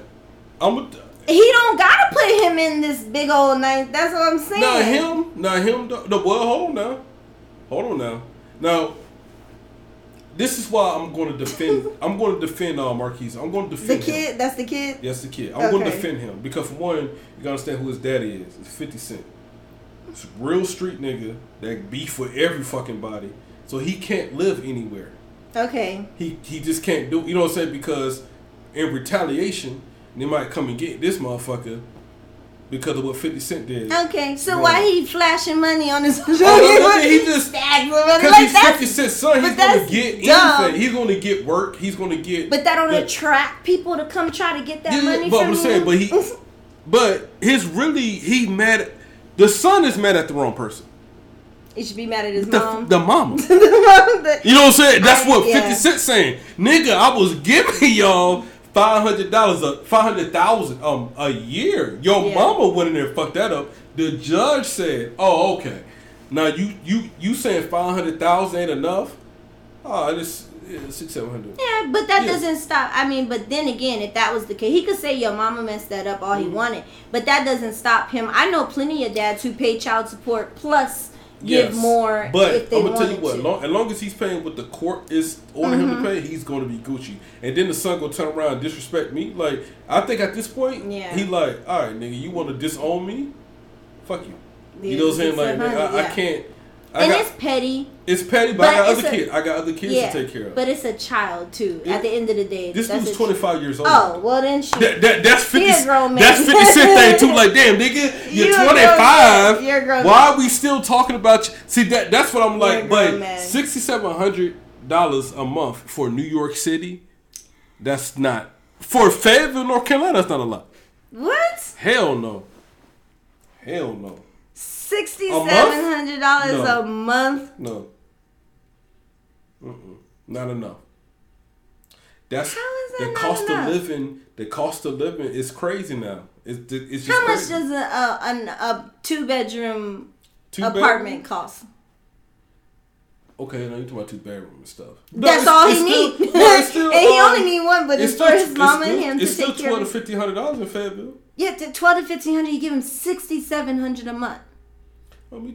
I'm. A, He don't gotta put him in this big old night. That's what I'm saying. Not him. Not him. No, well, hold on now. Hold on now. Now, this is why I'm going to defend. I'm going to defend uh, Marquise. I'm going to The defend him. kid. That's the kid. Yes, the kid. I'm going to defend him because for one, you gotta understand who his daddy is. It's Fifty Cent. It's a real street nigga that beef with every fucking body. So he can't live anywhere. Okay. He he just can't do. You know what I'm saying? Because in retaliation, they might come and get this motherfucker because of what Fifty Cent did. Okay. So Right. why he flashing money on his? Oh, no, no, he just- Because like he's that. 50 Cent son, he's going to get dumb. anything. He's to get work. He's going to get. But that don't the- attract people to come try to get that Yeah, money but from I'm you. saying, but he, but his really he mad. At, the son is mad at the wrong person. he should be mad at his The, mom. the mama. The mom that- You know what I'm saying? That's I- what yeah. 50 Cent saying. Nigga, I was giving y'all five hundred dollars a five hundred thousand um a year. Your Yeah. mama went in there and fucked that up. The judge said, "Oh, okay. Now you you you saying five hundred thousand ain't enough? Oh, this Yeah, six seven hundred. Yeah, but that Yeah. doesn't stop. I mean, but then again, if that was the case, he could say your mama messed that up all he Mm-hmm. wanted. But that doesn't stop him. I know plenty of dads who pay child support plus give more But I'm gonna tell you what. Mm-hmm. long, as long as he's paying what the court is ordering him to pay, he's going to be Gucci. And then the son gonna turn around and disrespect me. Like I think at this point, Yeah. he like, all right, nigga, you want to disown me? Fuck you. You know what I'm saying? Like, nigga, I, I can't. I and got, it's petty. it's petty, but, but I got other a- kids. I got other kids yeah, to take care of. but it's a child too. It- At the end of the day, this dude's 25 years old. Oh well, then she. That, that, that's 50 He a grown man. That's 50 cent thing too. Like, damn, nigga, you're You 25. You're a grown Why are we still talking about you? See, that that's what I'm like. a grown But $6,700 a month for New York City, that's not. For Fayetteville, North Carolina, that's not a lot. what? Hell no. Hell no. Sixty-seven hundred dollars No. a month. No. Mm-mm. Not enough. That's How is that the cost enough? of living. The cost of living is crazy now. It's it's just How much crazy. does a a, an- a two bedroom Two apartment bedroom? cost? Okay, now you talking about two bedroom and stuff. That's it's- all it's he needs. no, it's still, and he um, only need one, but it's, it's for still- his it's mama still- and him It's to still take care twelve to fifteen hundred dollars in Fayetteville. Yeah, to twelve to fifteen hundred, you give him sixty seven hundred a month. I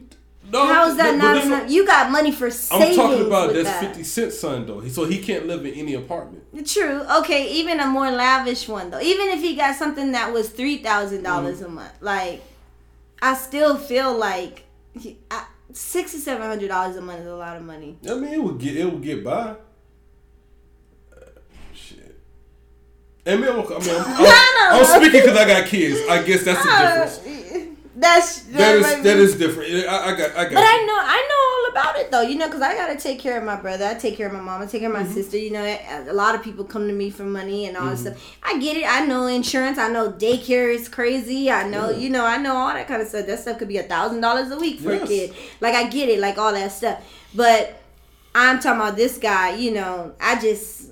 no, How is that not enough? You got money for savings. I'm talking about that's that. fifty cent son though. So he can't live in any apartment. True. Okay, even a more lavish one though. Even if he got something that was three thousand dollars Mm-hmm. a month, like I still feel like sixty seven hundred dollars a month is a lot of money. I mean, it would get it would get by. Uh, shit. I mean, I'm, I mean, I'm, I'm, I I'm speaking because I got kids. I guess that's the difference. That's That is that different. I, I got I got. But you. I know, I know all about it though, you know, because I gotta take care of my brother, I take care of my mom, I take care of my Mm-hmm. sister. You know, a a lot of people come to me for money and all this mm-hmm. stuff. I get it. I know insurance. I know daycare is crazy. I know, Yeah. you know, I know all that kind of stuff. That stuff could be a thousand dollars a week for Yes. a kid. Like I get it, like all that stuff. But I'm talking about this guy. You know, I just.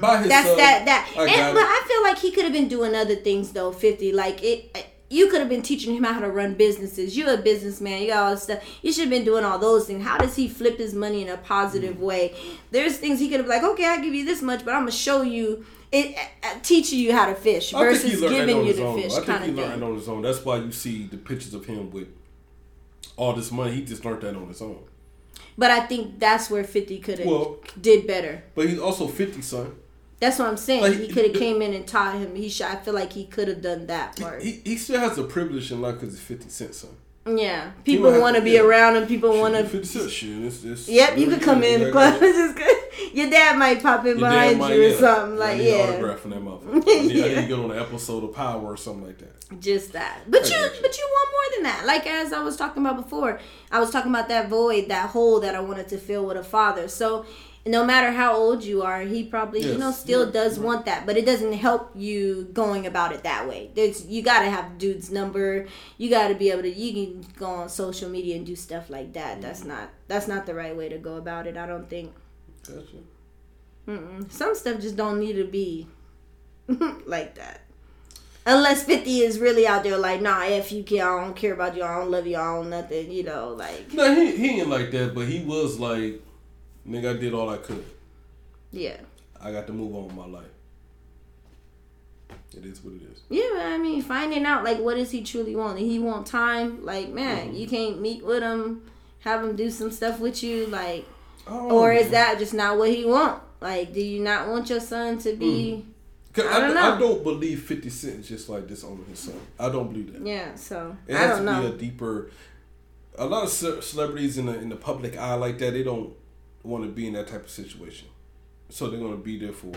By his That's that that. I and, but it. I feel like he could have been doing other things though. Fifty, like it. Eh, You could have been teaching him how to run businesses. You're a businessman. You got all this stuff. You should have been doing all those things. How does he flip his money in a positive Mm. way? There's things he could have like, okay, I give you this much, but I'm gonna show you it, uh, teaching you how to fish I versus he learned that giving you the own. fish I think kind he of learned thing. on his own. That's why you see the pictures of him with all this money. He just learned that on his own. But I think that's where Fifty could have Well- did better. But he's also fifty, son. That's what I'm saying. Like, he could have came in and taught him. He should. I feel like he could have done that part. He, he still has a privilege in life because he's fifty cent, son. yeah, people want to be yeah. around him. People want to. Fifty cent, shit. It's, it's, Yep, you could come in the club. It's just good. Your dad might pop in Your behind might, you or yeah. something. I Like need an yeah, autograph from that motherfucker. I need, I need Yeah. to get on an episode of Power or something like that. just that. But you, you. but you want more than that. Like as I was talking about before, I was talking about that void, that hole that I wanted to fill with a father. So. No matter how old you are, he probably you know still does want that, but it doesn't help you going about it that way. There's you got to have dude's number. You got to be able to. You can go on social media and do stuff like that. Mm-hmm. That's not that's not the right way to go about it. I don't think. Gotcha. Mm-mm. Some stuff just don't need to be like that. Unless 50 is really out there like, nah, if you care, I don't care about you, I don't love you, I don't nothing, you know, like, No, he, he ain't like that, but he was like, nigga, I did all I could. yeah. I got to move on with my life. It is what it is. Yeah, but I mean, finding out, like, what does he truly want? He want time? Like, man, Mm-hmm. you can't meet with him, have him do some stuff with you, like, Oh, or is man. that just not what he want? Like, do you not want your son to be, 'Cause I I, don't know. I, don't believe 50 Cent just like disowning his son. I don't believe that. yeah, so, It I has don't to know. be a deeper. A lot of ce- celebrities in the in the public eye like that, they don't want to be in that type of situation, so they're gonna be there for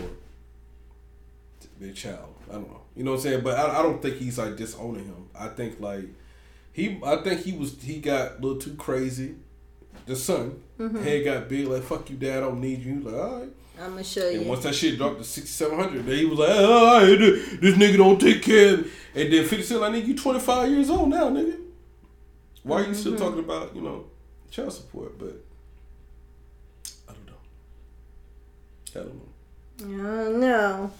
their child. I don't know, you know what I'm saying? But I, I don't think he's like disowning him. I think like he, I think he was he got a little too crazy. The son Mm-hmm. head got big, like fuck you, dad, I don't need you. He was like all right. I'm gonna show And you. And once that shit dropped to sixty seven hundred, then he was like, oh, this nigga don't take care of me. And then 50 Cent like, nigga, you 25 years old now, nigga. Why are you still talking about, you know, child support? But I don't know. I don't know.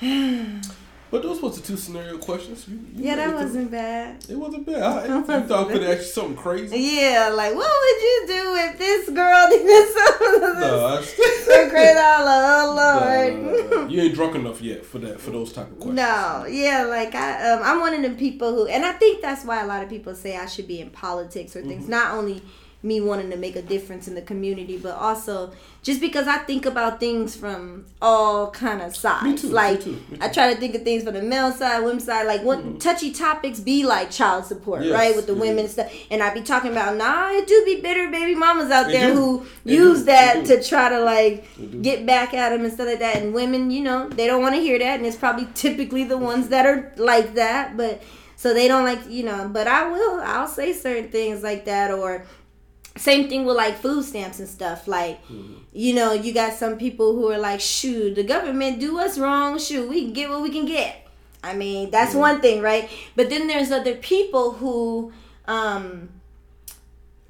I don't know. But those was the two scenario questions. You, you Yeah, that wasn't bad. It wasn't bad. I, you thought I could ask you something crazy? Yeah, like what would you do if this girl did something No, I, crazy? Oh No, Lord. no, no, no. You ain't drunk enough yet for that for those type of questions. No, yeah, like I, um, I'm one of the people who, and I think that's why a lot of people say I should be in politics or Mm-hmm. things. Not only me wanting to make a difference in the community, but also just because I think about things from all kind of sides. too, me like too, me I try to think of things from the male side, women's side. Like what mm-hmm. touchy topics be like child support, Yes, right? With the women and stuff, and I be talking about nah, it do be bitter baby mamas out They there do. who They use do. that to try to like get back at them and stuff like that. And women, you know, they don't want to hear that, and it's probably typically the ones that are like that. But so they don't like, you know. But I will, I'll say certain things like that, or same thing with like food stamps and stuff. Like, you know, you got some people who are like, shoot, the government do us wrong. Shoot, we can get what we can get. I mean, that's one thing, right? But then there's other people who, um,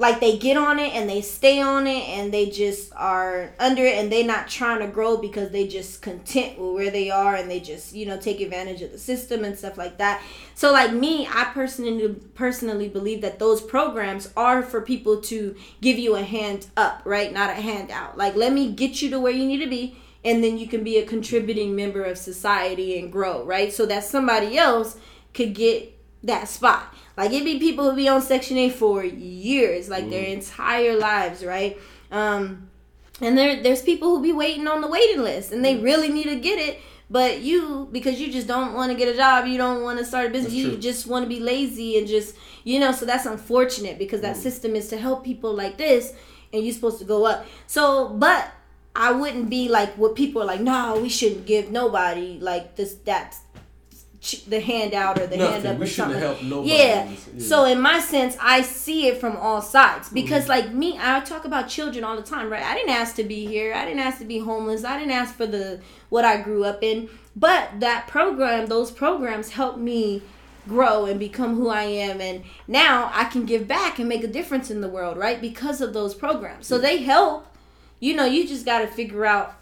like they get on it and they stay on it and they just are under it and they're not trying to grow because they just content with where they are and they just you know take advantage of the system and stuff like that. So like me i personally personally believe that those programs are for people to give you a hand up right? Not a handout. Like let me get you to where you need to be and then you can be a contributing member of society and grow right? So that somebody else could get that spot. Like it be people who be on Section 8 for years, like their entire lives, right? Um, and there there's people who be waiting on the waiting list and they really need to get it. But you, because you just don't want to get a job, you don't want to start a business, you just want to be lazy and just, you know, so that's unfortunate because that system is to help people like this and you're supposed to go up. So, but I wouldn't be like what people are like, no, we shouldn't give nobody like this, that's the handout or the hand up We or shouldn't something. help nobody. Yeah. Yeah. So in my sense, I see it from all sides because, Mm-hmm. like me, I talk about children all the time, right? I didn't ask to be here. I didn't ask to be homeless. I didn't ask for the what I grew up in. But that program, those programs, helped me grow and become who I am, and now I can give back and make a difference in the world, right? Because of those programs. So they help. You know, you just got to figure out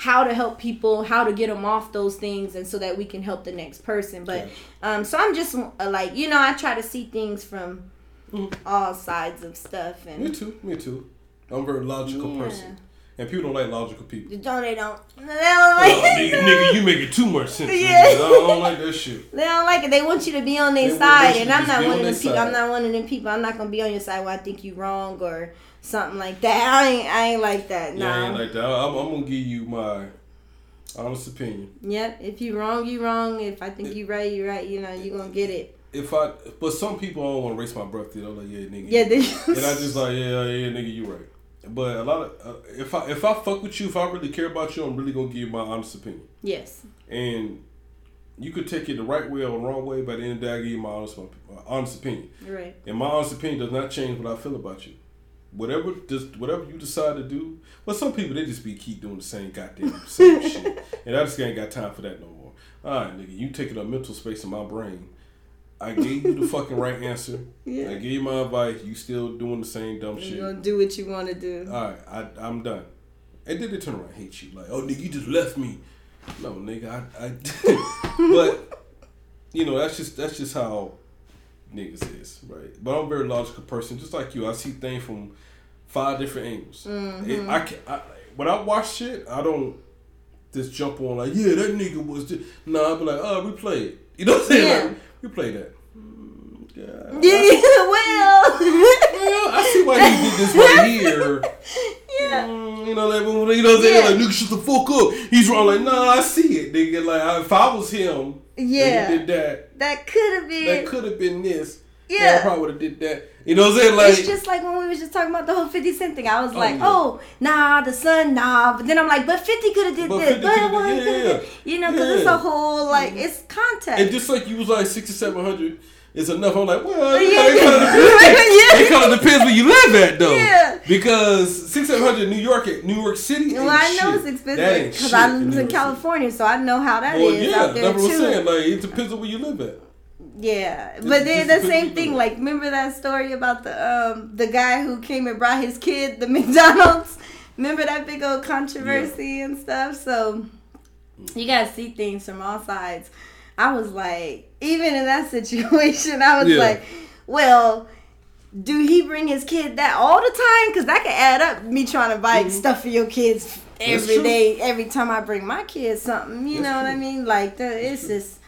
how to help people, how to get them off those things, and so that we can help the next person. But um, so I'm just uh, like you know, I try to see things from all sides of stuff, And Me too. Me too. I'm a very logical Yeah. person, and people don't like logical people. don't they don't they don't Oh, like nigga, nigga, you making too much sense. Yeah. I don't, I don't like that shit. They don't like it. They want you to be on their They side, and I'm not one on of them people. I'm not one of them people. I'm not gonna be on your side when I think you wrong or something like that. I ain't. I ain't like that. Yeah, I ain't like that. I'm, I'm gonna give you my honest opinion. Yep. If you wrong, you wrong. If I think you right, you right. You know, you gonna get it. If I, but some people don't want to race my birthday. They're like, yeah, nigga. Yeah. They, and I just like, yeah, yeah, nigga, you right. But a lot of, uh, if I if I fuck with you, if I really care about you, I'm really gonna give you my honest opinion. yes. And you could take it the right way or the wrong way, but at the end of the day, I give you my honest, my honest opinion. Right. And my honest opinion does not change what I feel about you. Whatever just whatever you decide to do. But some people they just be keep doing the same goddamn same shit. And I just ain't got time for that no more. Alright, nigga, you taking up mental space in my brain. I gave you the fucking right answer. Yeah. I gave you my advice. You still doing the same dumb You shit. You gonna do what you want to do. Alright, I I'm done. And then they turn around and hate you. Like, oh nigga, you just left me. No, nigga, I, I but you know, that's just that's just how niggas is, right? But I'm a very logical person, just like you. I see things from five different angles. It- I can I, when I watch shit, I don't just jump on like, yeah, that nigga was. Just, nah, I be like, oh, replay it. You know what I'm saying? Yeah. Like, replay that. Mm, yeah, Yeah. Well. well, I see why he did this right here. yeah. Mm, you know, like, when- you know, what I'm saying? Yeah. like, nigga, shut the fuck up. He's wrong. Like, nah, I see it, nigga. Like, if I was him, yeah, did that. That could have been. That could have been this. Yeah, I probably would have did that. You know what I'm saying? Like it's just like when we was just talking about the whole 50 Cent thing. I was oh, like, oh, yeah. oh nah, the son, nah. But then I'm like, but 50 could have did but this, but could have, yeah, yeah. you know, because it's a whole like it's context. And just like you was like 6700 it's enough. I'm like, well, it, yeah. kind of depends, it kind of depends where you live at, though. Yeah. Because six seven hundred New York at New York City. Well, I know shit. it's expensive because I live in, in California, so I know how that well, is yeah, out there that's what I'm saying. Like it depends on where you live at. Yeah, it's, but then the same thing. Like, remember that story about the um the guy who came and brought his kid the McDonald's. Remember that big old controversy yeah. and stuff. So you gotta see things from all sides. I was like, even in that situation, I was Yeah. like, well, do he bring his kid that all the time? Because that could add up. Me trying to buy stuff for your kids every day, every time I bring my kids something. You That's know what I mean? Like, the, it's just,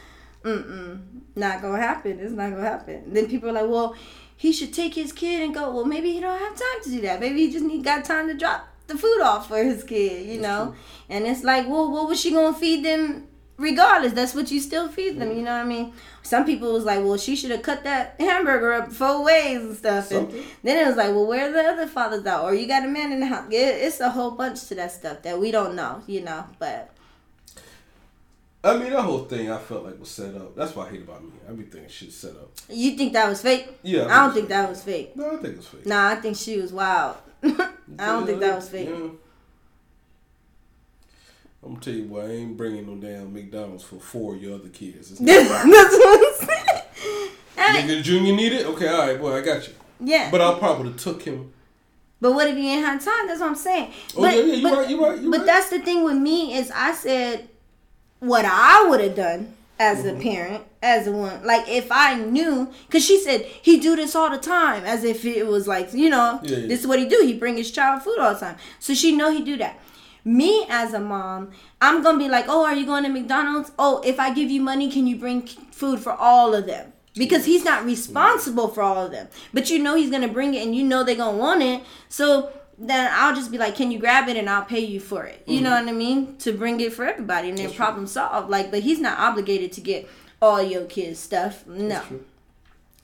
mm mm, not gonna happen. It's not gonna happen. Then people are like, well, he should take his kid and go. Well, maybe he don't have time to do that. Maybe he just need got time to drop the food off for his kid. You know? And it's like, well, what was she gonna feed them? Regardless, that's what you still feed them. You know what I mean? Some people was like, well, she should have cut that hamburger up four ways and stuff. And then it was like, well, where are the other fathers out? Or you got a man in the house. It, it's a whole bunch to that stuff that we don't know. You know, but I mean, that whole thing I felt like was set up. That's what I hate about me. I be thinking set up. you think that was fake? Yeah, I don't think that was fake. No, I think it's fake. Nah, I think she was wild. I don't think that was fake. Yeah. I'm gonna tell you what, I ain't bringing no damn McDonald's for four of your other kids. It's That's what I'm saying. Mean, Nigga, Junior need it? Okay, all right, boy, I got you. yeah. But I probably would have took him. But what if you ain't had time? That's what I'm saying. Oh, but, yeah, yeah, you but, right, you right, you but right. that's the thing with me is I said what I would have done as Mm-hmm. a parent, as a one. Like if I knew, because she said he do this all the time, as if it was like you know Yeah, yeah. this is what he do. He bring his child food all the time, so she know he do that. Me as a mom, I'm gonna be like, oh, are you going to McDonald's? Oh, if I give you money, can you bring food for all of them? Because he's not responsible for all of them. But you know he's gonna bring it and you know they're gonna want it. So then I'll just be like, Can you grab it and I'll pay you for it? You know Mm-hmm. what I mean? To bring it for everybody and then problem solved. Like, but he's not obligated to get all your kids' stuff. No.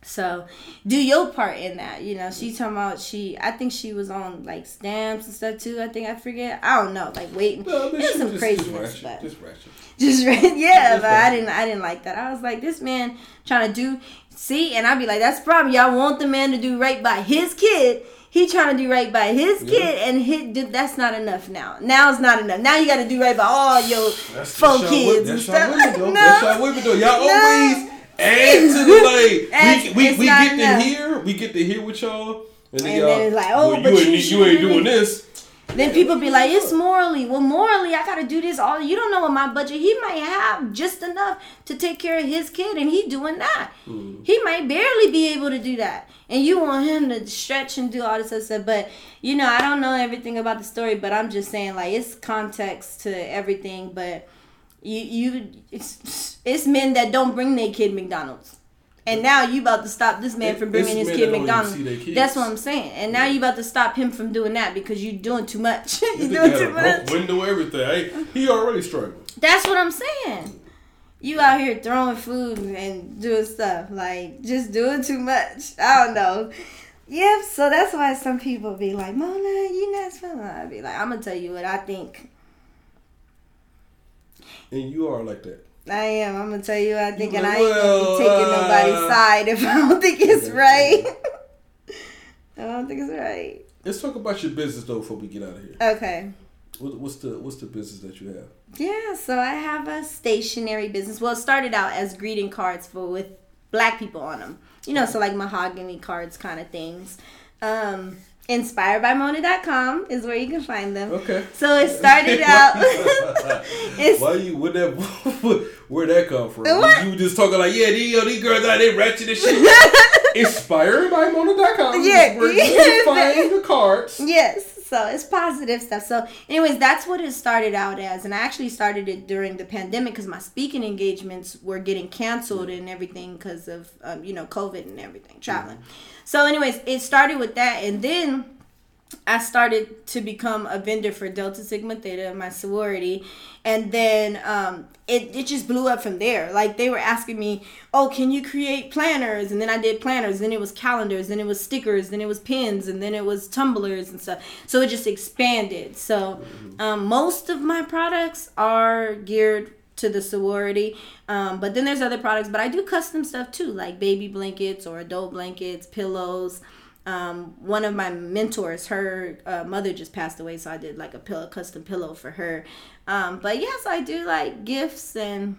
So do your part in that. You know, she talking about she I think she was on like stamps and stuff too. I think I forget. I don't know, like waiting. No, I mean, It was some just, craziness, just but. Just ratchet. just yeah Just but i didn't i didn't like that i was like this man trying to do see and i'd be like that's the problem y'all want the man to do right by his kid he trying to do right by his Yeah. kid and hit that's not enough now now it's not enough now you got to do right by all your That's four that's kids and That's y'all stuff women, no That's y'all women. Y'all No. always add to the like. That's- we we, we get enough. to hear. We get to hear with y'all. And then, And then it's like, oh, well, but you, you ain't, you ain't doing this. Then people be like, it's morally. Well, morally, I gotta do this all. You don't know what my budget. He might have just enough to take care of his kid, and he doing that. Mm. He might barely be able to do that, and you want him to stretch and do all this other stuff. But you know, I don't know everything about the story, but I'm just saying, like, it's context to everything. But you, you, it's it's men that don't bring their kid McDonald's. And now you about to stop this man It- from bringing his kid that don't even McDonald's. see their kids. That's what I'm saying. And now you about to stop him from doing that because you're doing too much. you This doing too much. window, everything. Hey, he already struggling. That's what I'm saying. You out here throwing food and doing stuff like just doing too much. I don't know. Yep. So that's why some people be like, Mona, you not fun. I be like, I'm gonna tell you what I think. And you are like that. I am. I'm gonna tell you I think, and I ain't gonna be taking uh, nobody's side if I don't think it's right. I don't think it's right. Let's talk about your business though before we get out of here. Okay. What, what's the what's the business that you have? Yeah, so I have a stationery business. Well, it started out as greeting cards for with black people on them. You know, so like mahogany cards kind of things. Um, inspired by Mona.com is where you can find them. Okay. So it started out. Why you where that where that come from? What? You just talking like yeah these, these girls out there ratchet and shit. Inspired by Mona.com. Yeah. Where you can find the cards. Yes. So it's positive stuff. So, anyways, that's what it started out as, and I actually started it during the pandemic because my speaking engagements were getting canceled and everything because of um, you know COVID and everything, traveling. So, anyways, it started with that, and then I started to become a vendor for Delta Sigma Theta, my sorority, and then um, it it just blew up from there. Like they were asking me, "Oh, can you create planners?" And then I did planners. Then it was calendars. Then it was stickers. Then it was pins. And then it was tumblers and stuff. So it just expanded. So um, most of my products are geared to the sorority. Um, but then there's other products, but I do custom stuff too, like baby blankets or adult blankets, pillows um, one of my mentors, her uh, mother just passed away, so I did like a pillow, custom pillow for her. Um, but yes, I do like gifts and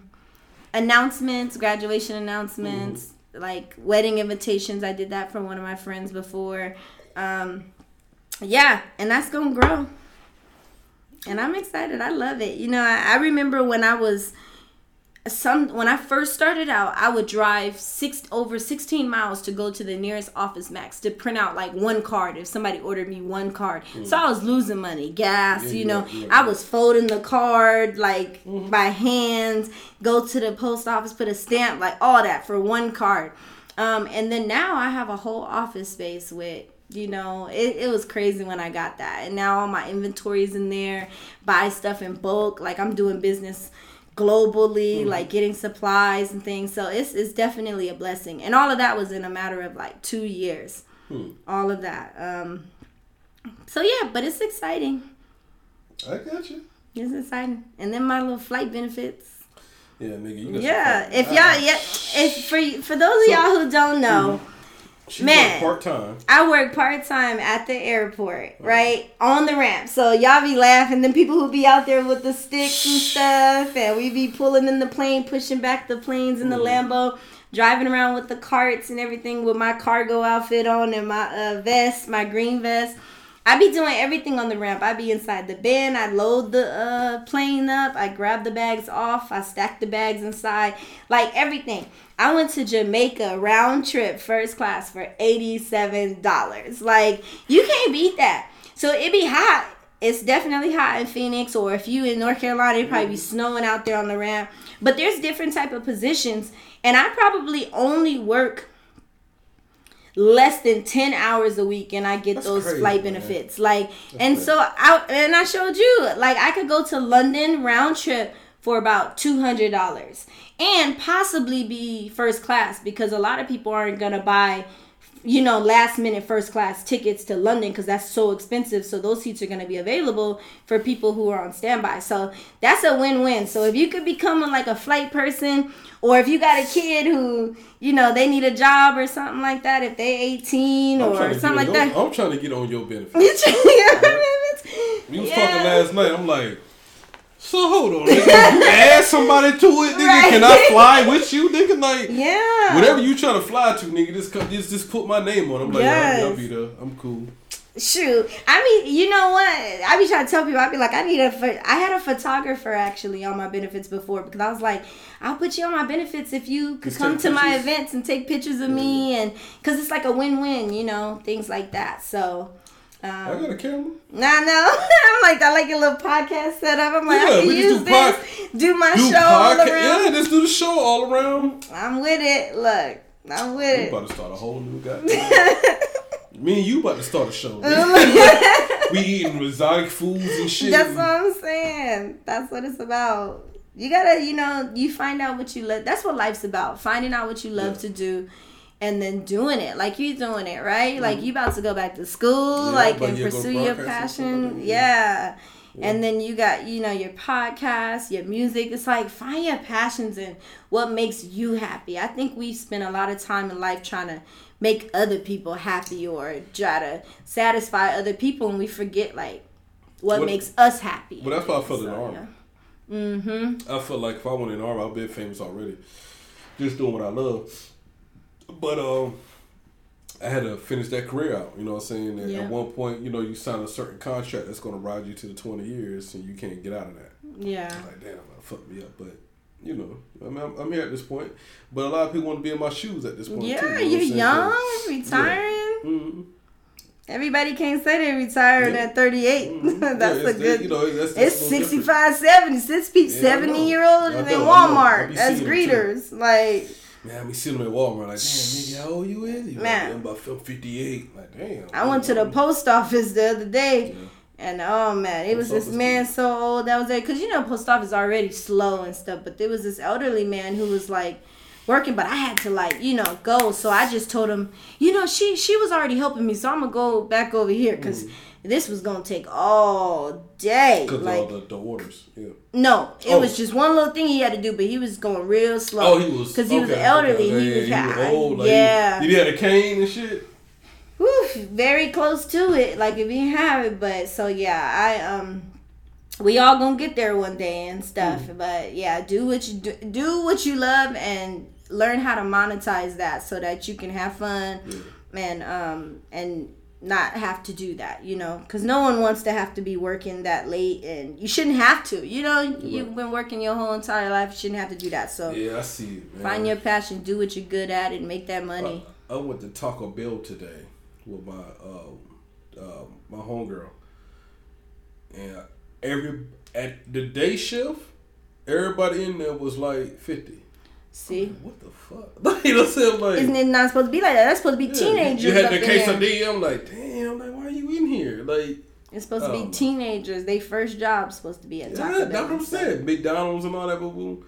announcements, graduation announcements, like wedding invitations. I did that for one of my friends before. Um, yeah, and that's gonna grow. And I'm excited. I love it. You know, I, I remember when I was some when I first started out, I would drive six over 16 miles to go to the nearest Office Max to print out like one card if somebody ordered me one card. So I was losing money, gas, Mm. Yeah, you know. you right. I was folding the card like Mm-hmm. by hand, go to the post office, put a stamp, like all that for one card. Um, and then now I have a whole office space with you know it, it was crazy when i got that. And now all my inventory is in there buy stuff in bulk like i'm doing business globally mm-hmm. like getting supplies and things. So it's, it's definitely a blessing. And all of that was in a matter of like two years. Hmm. All of that. Um so yeah but it's exciting. I got you. it's exciting. And then my little flight benefits. Yeah, nigga. You got yeah if y'all yeah if for for those of So- y'all who don't know mm-hmm. She man. part time. I work part time at the airport, right? On the ramp. So y'all be laughing. Then people who be out there with the sticks and stuff, and we be pulling in the plane, pushing back the planes in the Lambo, driving around with the carts and everything with my cargo outfit on and my uh, vest, my green vest. I be doing everything on the ramp. I be inside the bin. I load the uh, plane up. I grab the bags off. I stack the bags inside. Like everything. I went to Jamaica round trip first class for $87. Like you can't beat that. So it be hot. It's definitely hot in Phoenix or if you in North Carolina, it probably be snowing out there on the ramp. But there's different type of positions and I probably only work less than 10 hours a week and I get That's those crazy, flight man. benefits. Like and crazy. so I and I showed you like I could go to London round trip for about $200 and possibly be first class because a lot of people aren't going to buy you know last minute first class tickets to London cuz that's so expensive so those seats are going to be available for people who are on standby. So that's a win-win. So if you could become a, like a flight person or if you got a kid who you know they need a job or something like that if they 18 I'm or something like on that I'm trying to get on your benefit. you was Yeah. talking last night. I'm like, so hold on, nigga. You add somebody to it, nigga. Right. Can I fly with you, nigga? Like, yeah whatever you trying to fly to, nigga, just come, just just put my name on. I'm like, yeah, I'll Yes. be there. I'm cool. Shoot, I mean, you know what? I be trying to tell people. I be like, I need a. I had a photographer actually on my benefits before because I was like, I'll put you on my benefits if you could Just come to my events and take pictures of me and because it's like a win-win, you know, things like that. So. I Um, got a camera. Nah, no, I'm like I like your little podcast setup. I'm like Yeah, I can we use do this, pod- do my Do show all podcast. around. Yeah, just do the show all around. I'm with it. Look, I'm We with it. You about to start a whole new goddamn. Me and you about to start a show. we eating exotic foods and shit. That's what I'm saying. That's what it's about. You gotta, you know, you find out what you love. That's what life's about. Finding out what you love Yeah. to do, and then doing it. Like you're doing it, right? Like you about to go back to school, Mm-hmm. Yeah, like and pursue your broadcast and stuff like passion. Yeah. yeah. And then you got, you know, your podcast, your music. It's like find your passions and what makes you happy. I think we spend a lot of time in life trying to make other people happy or try to satisfy other people, and we forget like what, What- makes us happy. But that's why I felt So, army. yeah. Mm-hmm. I felt like if I went in army, I'd be famous already. Just doing what I love. But um, I had to finish that career out. You know what I'm saying? And Yeah. At one point, you know, you sign a certain contract that's going to ride you to the 20 years, and you can't get out of that. Yeah. I'm like, damn, that fucked me up. But you know, I mean, I'm, I'm here at this point. But a lot of people want to be in my shoes at this point. Yeah, too, you know you're what I'm saying? young, retiring. Mhm. Everybody can't say they retired Yeah. at 38. Mhm. that's Yeah, a good. You know, that's, that's it's a little different. 65, 70. Six people, 70 year olds in know, I know. Walmart as seeing them, too. greeters. Like, Man, we see them at Walmart like, damn, nigga, how old you is? You Man. like, I'm about 58. Like, damn. I went to the post office the other day. Yeah. And oh man, it was this man so old that was there because you know post office already slow and stuff, but there was this elderly man who was like working, but I had to like you know go, so I just told him, you know, she she was already helping me, so I'm gonna go back over here because mm. This was gonna take all day. Because Like all the, the orders. Yeah. no, it Oh. was just one little thing he had to do, but he was going real slow. Oh, he was. because he was elderly. okay, he was, yeah, high. old. Like, yeah. He, he had a cane and shit. Whew, very close to it. Like if you have it, but so yeah, I um, we all gonna get there one day and stuff. Mm. But yeah, do what you do, do what you love and learn how to monetize that so that you can have fun and um and not have to do that, you know, because no one wants to have to be working that late, and you shouldn't have to. You know, you've been working your whole entire life, you shouldn't have to do that. So Yeah, I see it, man. find your passion, do what you're good at, and make that money. I went to Taco Bell today with my uh, uh, my homegirl, and every at the day shift, everybody in there was like fifty. See, What the fuck? you know what I'm saying? Like, isn't it not supposed to be like that? That's supposed to be yeah, teenagers. You had the there. quesadilla. I'm like, damn. Like, why are you in here? Like, It's supposed to be man. teenagers. They first job supposed to be at Taco yeah, Bell. that's what I'm saying. McDonald's and all that, boo boo.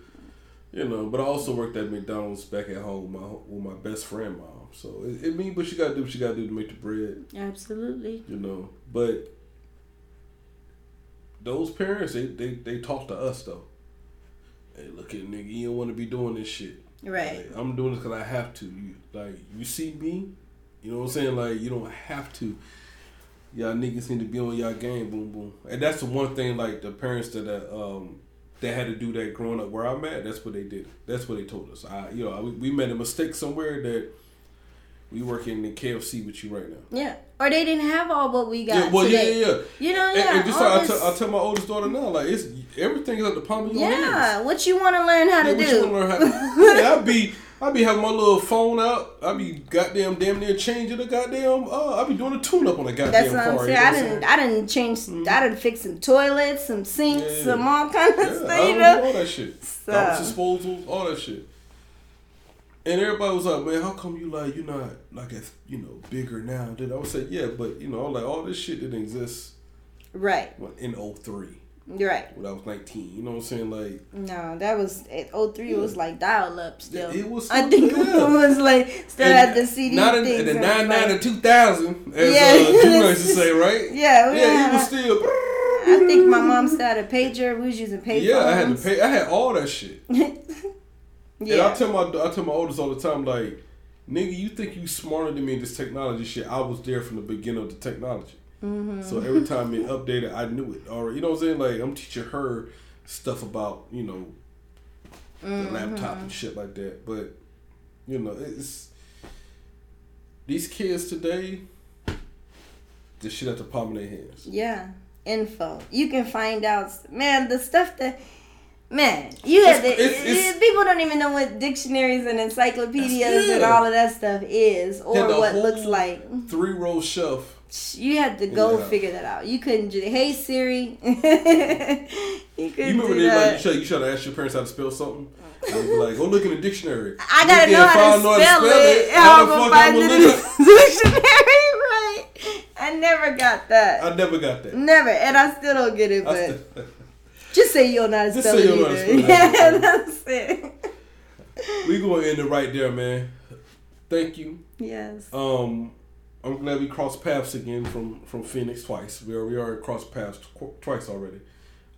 You know, but I also worked at McDonald's back at home with my with my best friend mom. So it, it mean, but you gotta do what you gotta do to make the bread. Absolutely. you know. But those parents, they they, they talk to us though. Hey, look at nigga, you don't want to be doing this shit. Right. Like, I'm doing this because I have to. You like you see me, you know what I'm saying? Like you don't have to. Y'all niggas need to be on y'all game, boom boom. And that's the one thing like the parents that uh, um that had to do that growing up where I'm at. That's what they did. That's what they told us. I you know we, we made a mistake somewhere that we working in KFC with you right now. Yeah. Or they didn't have all what we got Yeah, well, yeah, today. yeah, yeah. You know, And, yeah. and just like I this- tell, I tell my oldest daughter now, like it's everything is at the palm of your yeah. hands. What you want to learn how Yeah, to what do? you learn how to- yeah, I be I be having my little phone out. I be goddamn damn near changing the goddamn. Uh, I be doing a tune up on the goddamn That's what I'm car. saying. you know I didn't. I didn't change. I didn't fix some toilets, some sinks, Yeah. some all kind of Yeah, stuff. I You know. all that shit. So- disposals, all that shit. And everybody was like, "Man, how come you like you're not like as you know bigger now?" Then I would say, "Yeah, but you know, like all this shit didn't exist Right. in 03 You're right. when I was 19. You know what I'm saying? Like No, that was at 03 was like dial up still. It was I think yeah. it was like still And had the CD Not in, things. the and nine nine like- to two thousand, as Yeah. uh, used to say, right? Yeah, we yeah, he was still. I think my mom still had a pager. We was using payphones. Yeah, I had to pay. I had all that shit. And I tell my I tell my oldest all the time, like, nigga, you think you smarter than me in this technology shit? I was there from the beginning of the technology. Mm-hmm. So every time it updated, I knew it. Or you know what I'm saying? Like I'm teaching her stuff about you know the Mm-hmm. laptop and shit like that. But you know, it's these kids today. This shit at the palm of their hands. Yeah, info. You can find out, man, the stuff that, man, you have It's- to, it's- it's- people don't even know what dictionaries and encyclopedias and all of that stuff is or the what looks like. Three row shelf. You had to go Yeah. figure that out. You couldn't just, hey Siri. you couldn't You remember do they like that. you try, you try to ask your parents how to spell something? Like, go look in the dictionary. I gotta know at it, how to spell it. How How the fuck I'm find gonna in look the dictionary, right? I never got that. I never got that. Never, and I still don't get it. But just say you're not Just spell say it you don't know how to either. spell Yeah, that's it. we gonna end it right there, man. Thank you. Yes. Um, I'm glad we crossed paths again from from Phoenix twice. We are we already crossed paths tw- twice already.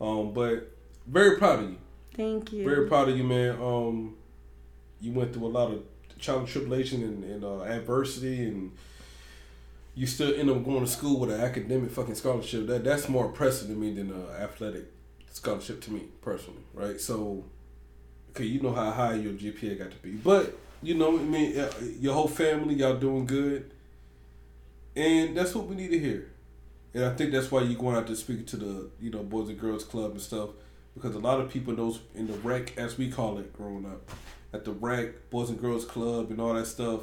Um, but very proud of you. Thank you. Very proud of you, man. Um, you went through a lot of and tribulation and, and uh, adversity, and you still end up going to school with an academic fucking scholarship. That that's more impressive to me than an athletic scholarship to me personally, right? So, okay, you know how high your GPA got to be, but you know, I mean, uh, your whole family, y'all doing good, and that's what we need to hear. And I think that's why you're going out to speak to the you know Boys and Girls Club and stuff because a lot of people those in the rec as we call it growing up at the rec Boys and Girls Club and all that stuff,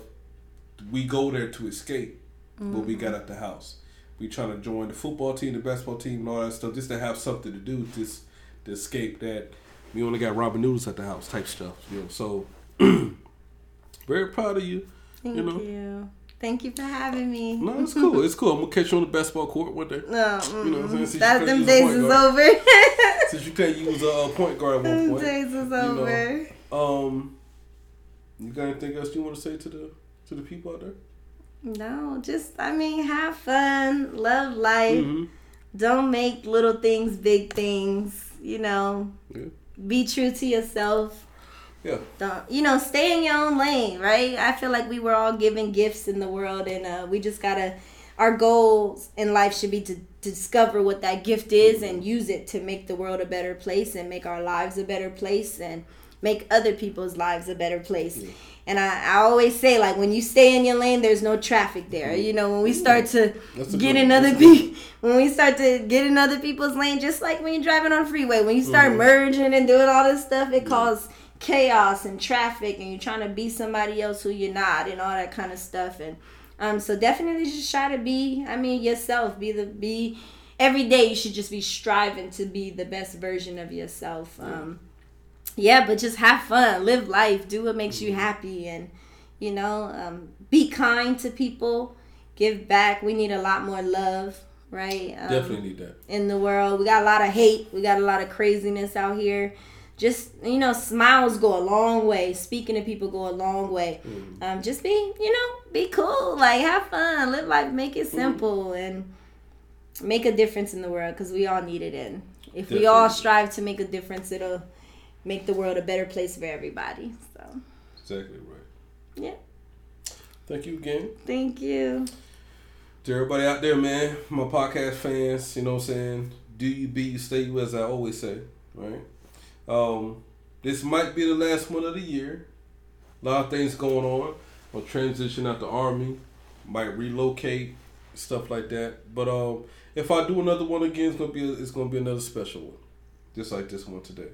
we go there to escape what we got at the house. We trying to join the football team, the basketball team, and all that stuff just to have something to do just to escape that. We only got Ramen Noodles at the house type stuff, you know. So very proud of you. Thank you you, know. Thank you for having me. No, it's cool. It's cool. I'm gonna catch you on the basketball court one day. No, You know what I'm saying? Since that them days is guard. over. Since you can't use a point guard at one point. days is know. over. Um, you got anything else you want to say to the to the people out there? No, just I mean, have fun, love life. Mhm. Don't make little things big things. You know, Yeah. be true to yourself. Yeah. Don't you know? Stay in your own lane, right? I feel like we were all given gifts in the world, and uh, we just gotta. Our goals in life should be to, to discover what that gift is and use it to make the world a better place and make our lives a better place and make other people's lives a better place. And I, I always say like when you stay in your lane, there's no traffic there. You know when we start to get in other people, when we start to get in other people's lane, just like when you're driving on a freeway, when you start Mm-hmm. merging and doing all this stuff, it causes chaos and traffic, and you're trying to be somebody else who you're not, and all that kind of stuff. And um, so definitely just try to be, I mean, yourself. Be the be every day. You should just be striving to be the best version of yourself. Um, yeah, but just have fun, live life, do what makes Mm-hmm. you happy, and you know, um, be kind to people, give back. We need a lot more love, right? Um, Definitely need that. in the world. We got a lot of hate. We got a lot of craziness out here. Just you know, smiles go a long way. Speaking to people go a long way. Um, just be you know, be cool. Like have fun, live life, make it simple, and make a difference in the world because we all need it. And if we all strive to make a difference, it'll make the world a better place for everybody. So Exactly right. yeah, Thank you again. thank you. To everybody out there, man, my podcast fans, you know what I'm saying? Do you be you, stay you, as I always say, right? Um, this might be the last one of the year. A lot of things going on. I'll transition out the army, might relocate, stuff like that. But um, if I do another one again, it's gonna be it's gonna be another special one, just like this one today,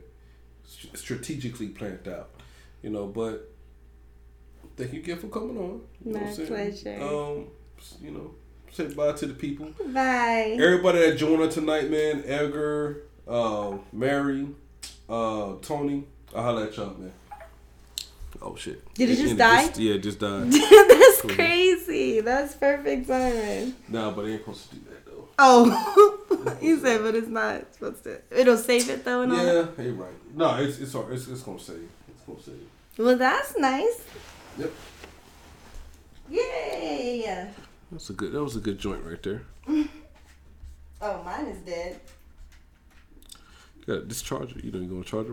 strategically planned out, you know. But thank you again for coming on. You know My I'm saying? pleasure. Um, you know, say bye to the people. Bye. Everybody that joined us tonight, man. Edgar, uh, Mary, uh, Tony. I'll holla at y'all, man. Oh shit! Did it just die? yeah, it just died. That's crazy. That's perfect timing. nah, but I ain't supposed to do. Oh, you said, but it's not supposed to. It'll save it though, and all. Yeah, hey, right. No, it's it's all- it's, it's gonna save. It's gonna save. Well, that's nice. Yep. Yay! That's a good. That was a good joint right there. Oh, mine is dead. You got a discharger. You don't gonna charge it